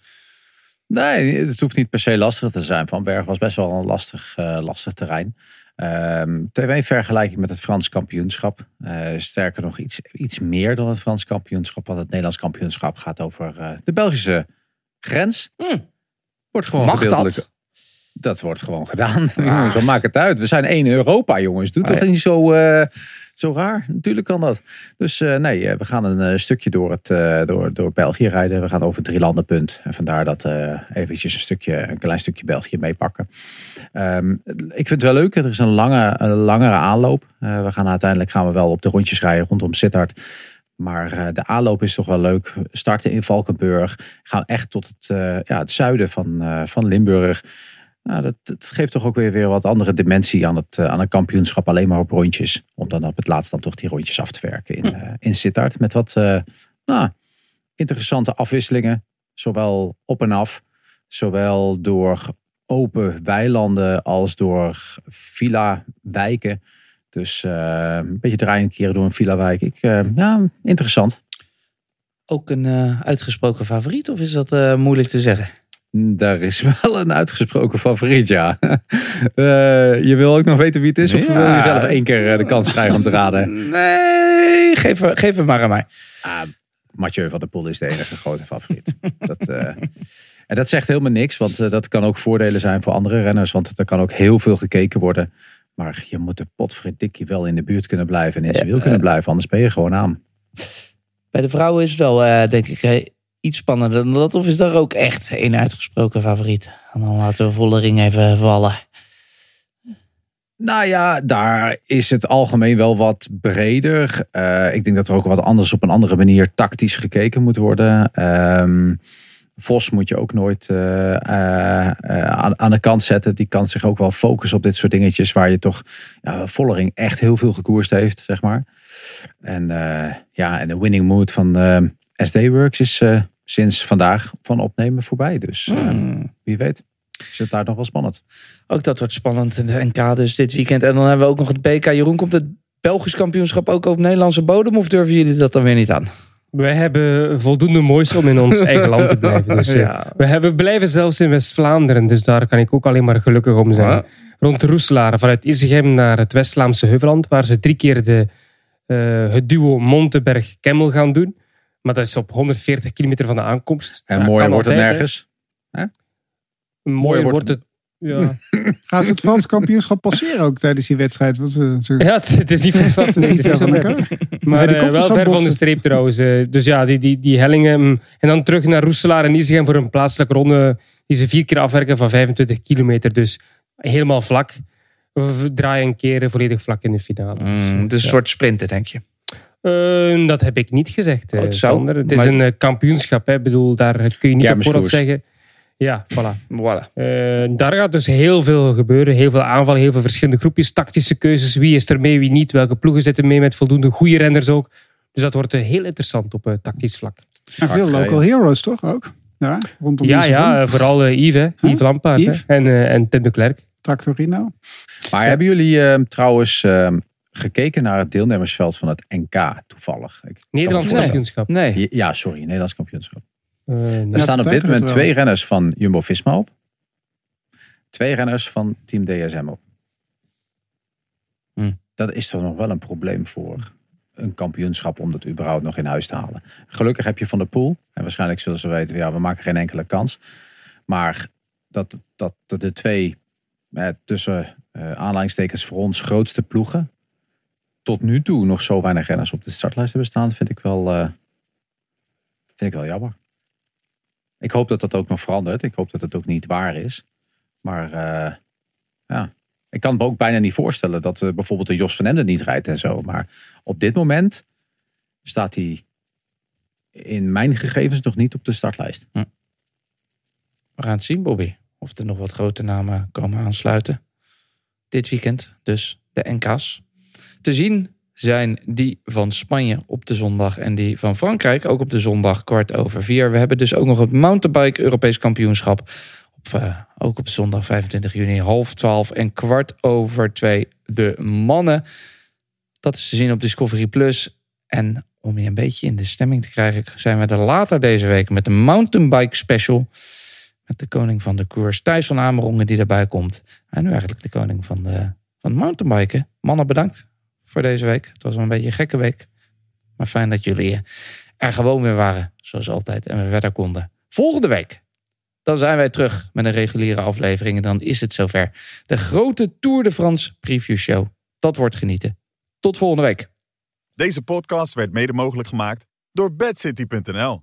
Speaker 7: Nee, het hoeft niet per se lastig te zijn. Van Berg was best wel een lastig, eh, lastig terrein. Ehm TV-vergelijking met het Frans kampioenschap. Eh, sterker nog, iets, iets meer dan het Frans kampioenschap. Want het Nederlands kampioenschap gaat over eh, de Belgische grens. Wordt gewoon
Speaker 4: Mag dat?
Speaker 7: Dat wordt gewoon gedaan. Jongens, wat maakt het uit? We zijn één Europa, jongens. Doe toch
Speaker 4: Ah, ja.
Speaker 7: niet zo, zo raar? Natuurlijk kan dat. Dus eh, nee, eh, we gaan een eh, stukje door, het, door, door België rijden. We gaan over het drielandenpunt. En vandaar dat eh eventjes een, stukje, een klein stukje België meepakken. Ehm, ik vind het wel leuk. Er is een, lange, een langere aanloop. We gaan uiteindelijk gaan we wel op de rondjes rijden rondom Sittard. Maar de aanloop is toch wel leuk. Starten in Valkenburg. Gaan echt tot het, ja, het zuiden van, van Limburg. Nou, dat, dat geeft toch ook weer, weer wat andere dimensie aan het, eh, aan een kampioenschap. Alleen maar op rondjes. Om dan op het laatst dan toch die rondjes af te werken in, eh, in Sittard. Met wat eh, nou, interessante afwisselingen. Zowel op en af. Zowel door open weilanden als door villa-wijken. Dus een beetje draaien keren door een villa-wijk. Ik, ja, interessant.
Speaker 4: Ook een uitgesproken favoriet, of is dat moeilijk te zeggen?
Speaker 7: Daar is wel een uitgesproken favoriet, ja. Eh, je wil ook nog weten wie het is? Of wil je zelf één keer eh, de kans krijgen om te raden?
Speaker 4: Nee, geef, hem- geef hem maar aan mij.
Speaker 7: Ah, Mathieu van der Poel is de enige grote favoriet. dat, eh, en dat zegt helemaal niks, want dat kan ook voordelen zijn voor andere renners. Want er kan ook heel veel gekeken worden. Maar je moet de potverdikkie wel in de buurt kunnen blijven en in zijn wiel kunnen blijven. Anders ben je gewoon aan.
Speaker 4: Bij de vrouwen is het wel, denk ik, iets spannender dan dat. Of is daar ook echt één uitgesproken favoriet? Dan laten we volle ring even vallen.
Speaker 7: Nou ja, daar is het algemeen wel wat breder. Eh, ik denk dat er ook wat anders op een andere manier tactisch gekeken moet worden. Ehm, Vos moet je ook nooit eh, eh, aan, de kant zetten. Die kan zich ook wel focussen op dit soort dingetjes waar je toch ja, Vollering echt heel veel gekoerst heeft, zeg maar. En ja, en de winning mood van SD Works is sinds vandaag van opnemen voorbij. Dus
Speaker 4: Hmm.
Speaker 7: wie weet is het daar nog wel spannend.
Speaker 4: Ook dat wordt spannend in de NK dus dit weekend. En dan hebben we ook nog het BK. Jeroen, komt het Belgisch kampioenschap ook op Nederlandse bodem? Of durven jullie dat dan weer niet aan?
Speaker 2: Wij hebben voldoende moois om in ons eigen land te blijven. Dus, eh,
Speaker 4: Ja.
Speaker 2: we, hebben, we blijven zelfs in West-Vlaanderen, dus daar kan ik ook alleen maar gelukkig om zijn.
Speaker 4: Ja.
Speaker 2: Rond Roeselaar, vanuit Isegem naar het West-Vlaamse Heuveland, waar ze drie keer de, eh, het duo Monteberg-Kemmel gaan doen. Maar dat is op 140 kilometer van de aankomst.
Speaker 7: En
Speaker 2: Ja,
Speaker 7: mooier wordt het
Speaker 2: altijd, hè.
Speaker 7: nergens.
Speaker 2: Mooier
Speaker 7: wordt
Speaker 2: wordt het. Ja,
Speaker 5: Gaan ze het Frans kampioenschap passeren ook tijdens die wedstrijd? Want ze, ze,
Speaker 2: ja het, het is niet ver van,
Speaker 5: het is niet ver van elkaar.
Speaker 2: Maar
Speaker 5: Nee,
Speaker 2: eh, wel
Speaker 5: dus van
Speaker 2: ver van de streep trouwens. eh. dus ja, die, die, die hellingen. mm. En dan terug naar Roeselaar en Isegem voor een plaatselijke ronde. Die ze vier keer afwerken van 25 kilometer. Dus helemaal vlak. We draaien een keer volledig vlak in de finale.
Speaker 4: Mm, het is een
Speaker 2: Ja.
Speaker 4: soort sprinten, denk je.
Speaker 2: Eh, dat heb ik niet gezegd, eh,
Speaker 4: Oh, het zou,
Speaker 2: Sander. Het is
Speaker 4: maar-
Speaker 2: een eh, kampioenschap. Hè. Ik bedoel, daar kun je niet op voorhand zeggen. Ja, voilà.
Speaker 4: Voilà.
Speaker 2: Eh, daar gaat dus heel veel gebeuren. Heel veel aanvallen, heel veel verschillende groepjes. Tactische keuzes. Wie is er mee, wie niet. Welke ploegen zitten mee met voldoende goede renners ook. Dus dat wordt eh, heel interessant op eh, tactisch vlak.
Speaker 5: En veel local heroes toch ook? Ja, rondom
Speaker 2: Ja, ja, eh, vooral eh, Yves, hè. Yves Lampaard.
Speaker 5: Yves?
Speaker 2: En, eh, en Tim de Klerk.
Speaker 5: Tractorino.
Speaker 7: Maar hebben jullie eh, trouwens eh, gekeken naar het deelnemersveld van het NK toevallig? Ik
Speaker 2: Nederlands kampioenschap.
Speaker 4: Nee.
Speaker 7: Ja, sorry, Nederlands kampioenschap.
Speaker 2: Eh,
Speaker 7: Er staan op dit moment twee renners van Jumbo-Visma op. Twee renners van Team DSM op.
Speaker 4: Hm.
Speaker 7: Dat is toch nog wel een probleem voor een kampioenschap om dat überhaupt nog in huis te halen. Gelukkig heb je Van de Poel. En waarschijnlijk zullen ze weten, ja, we maken geen enkele kans. Maar dat, dat de twee eh, tussen eh aanleidingstekens voor ons grootste ploegen tot nu toe nog zo weinig renners op de startlijst hebben staan, vind ik wel, eh, vind ik wel jammer. Ik hoop dat dat ook nog verandert. Ik hoop dat het ook niet waar is. Maar eh, ja, ik kan me ook bijna niet voorstellen dat eh, bijvoorbeeld de Jos van Emden niet rijdt en zo. Maar op dit moment staat hij in mijn gegevens nog niet op de startlijst.
Speaker 4: We gaan het zien, Bobby. Of er nog wat grote namen komen aansluiten. Dit weekend dus de NK's. Te zien zijn die van Spanje op de zondag en die van Frankrijk ook op de zondag kwart over vier. We hebben dus ook nog het mountainbike Europees kampioenschap. Op, eh, ook op zondag 25 juni half twaalf en kwart over twee de mannen. Dat is te zien op Discovery Plus. En om je een beetje in de stemming te krijgen, zijn we er later deze week met de mountainbike special. Met de koning van de koers, Thijs van Amerongen, die erbij komt. En nu eigenlijk de koning van, de, van mountainbiken. Mannen, bedankt voor deze week. Het was wel een beetje een gekke week. Maar fijn dat jullie er gewoon weer waren, zoals altijd. En we verder konden. Volgende week, dan zijn wij terug met een reguliere aflevering. En dan is het zover. De grote Tour de France preview show. Dat wordt genieten. Tot volgende week.
Speaker 1: Deze podcast werd mede mogelijk gemaakt door bedcity.nl.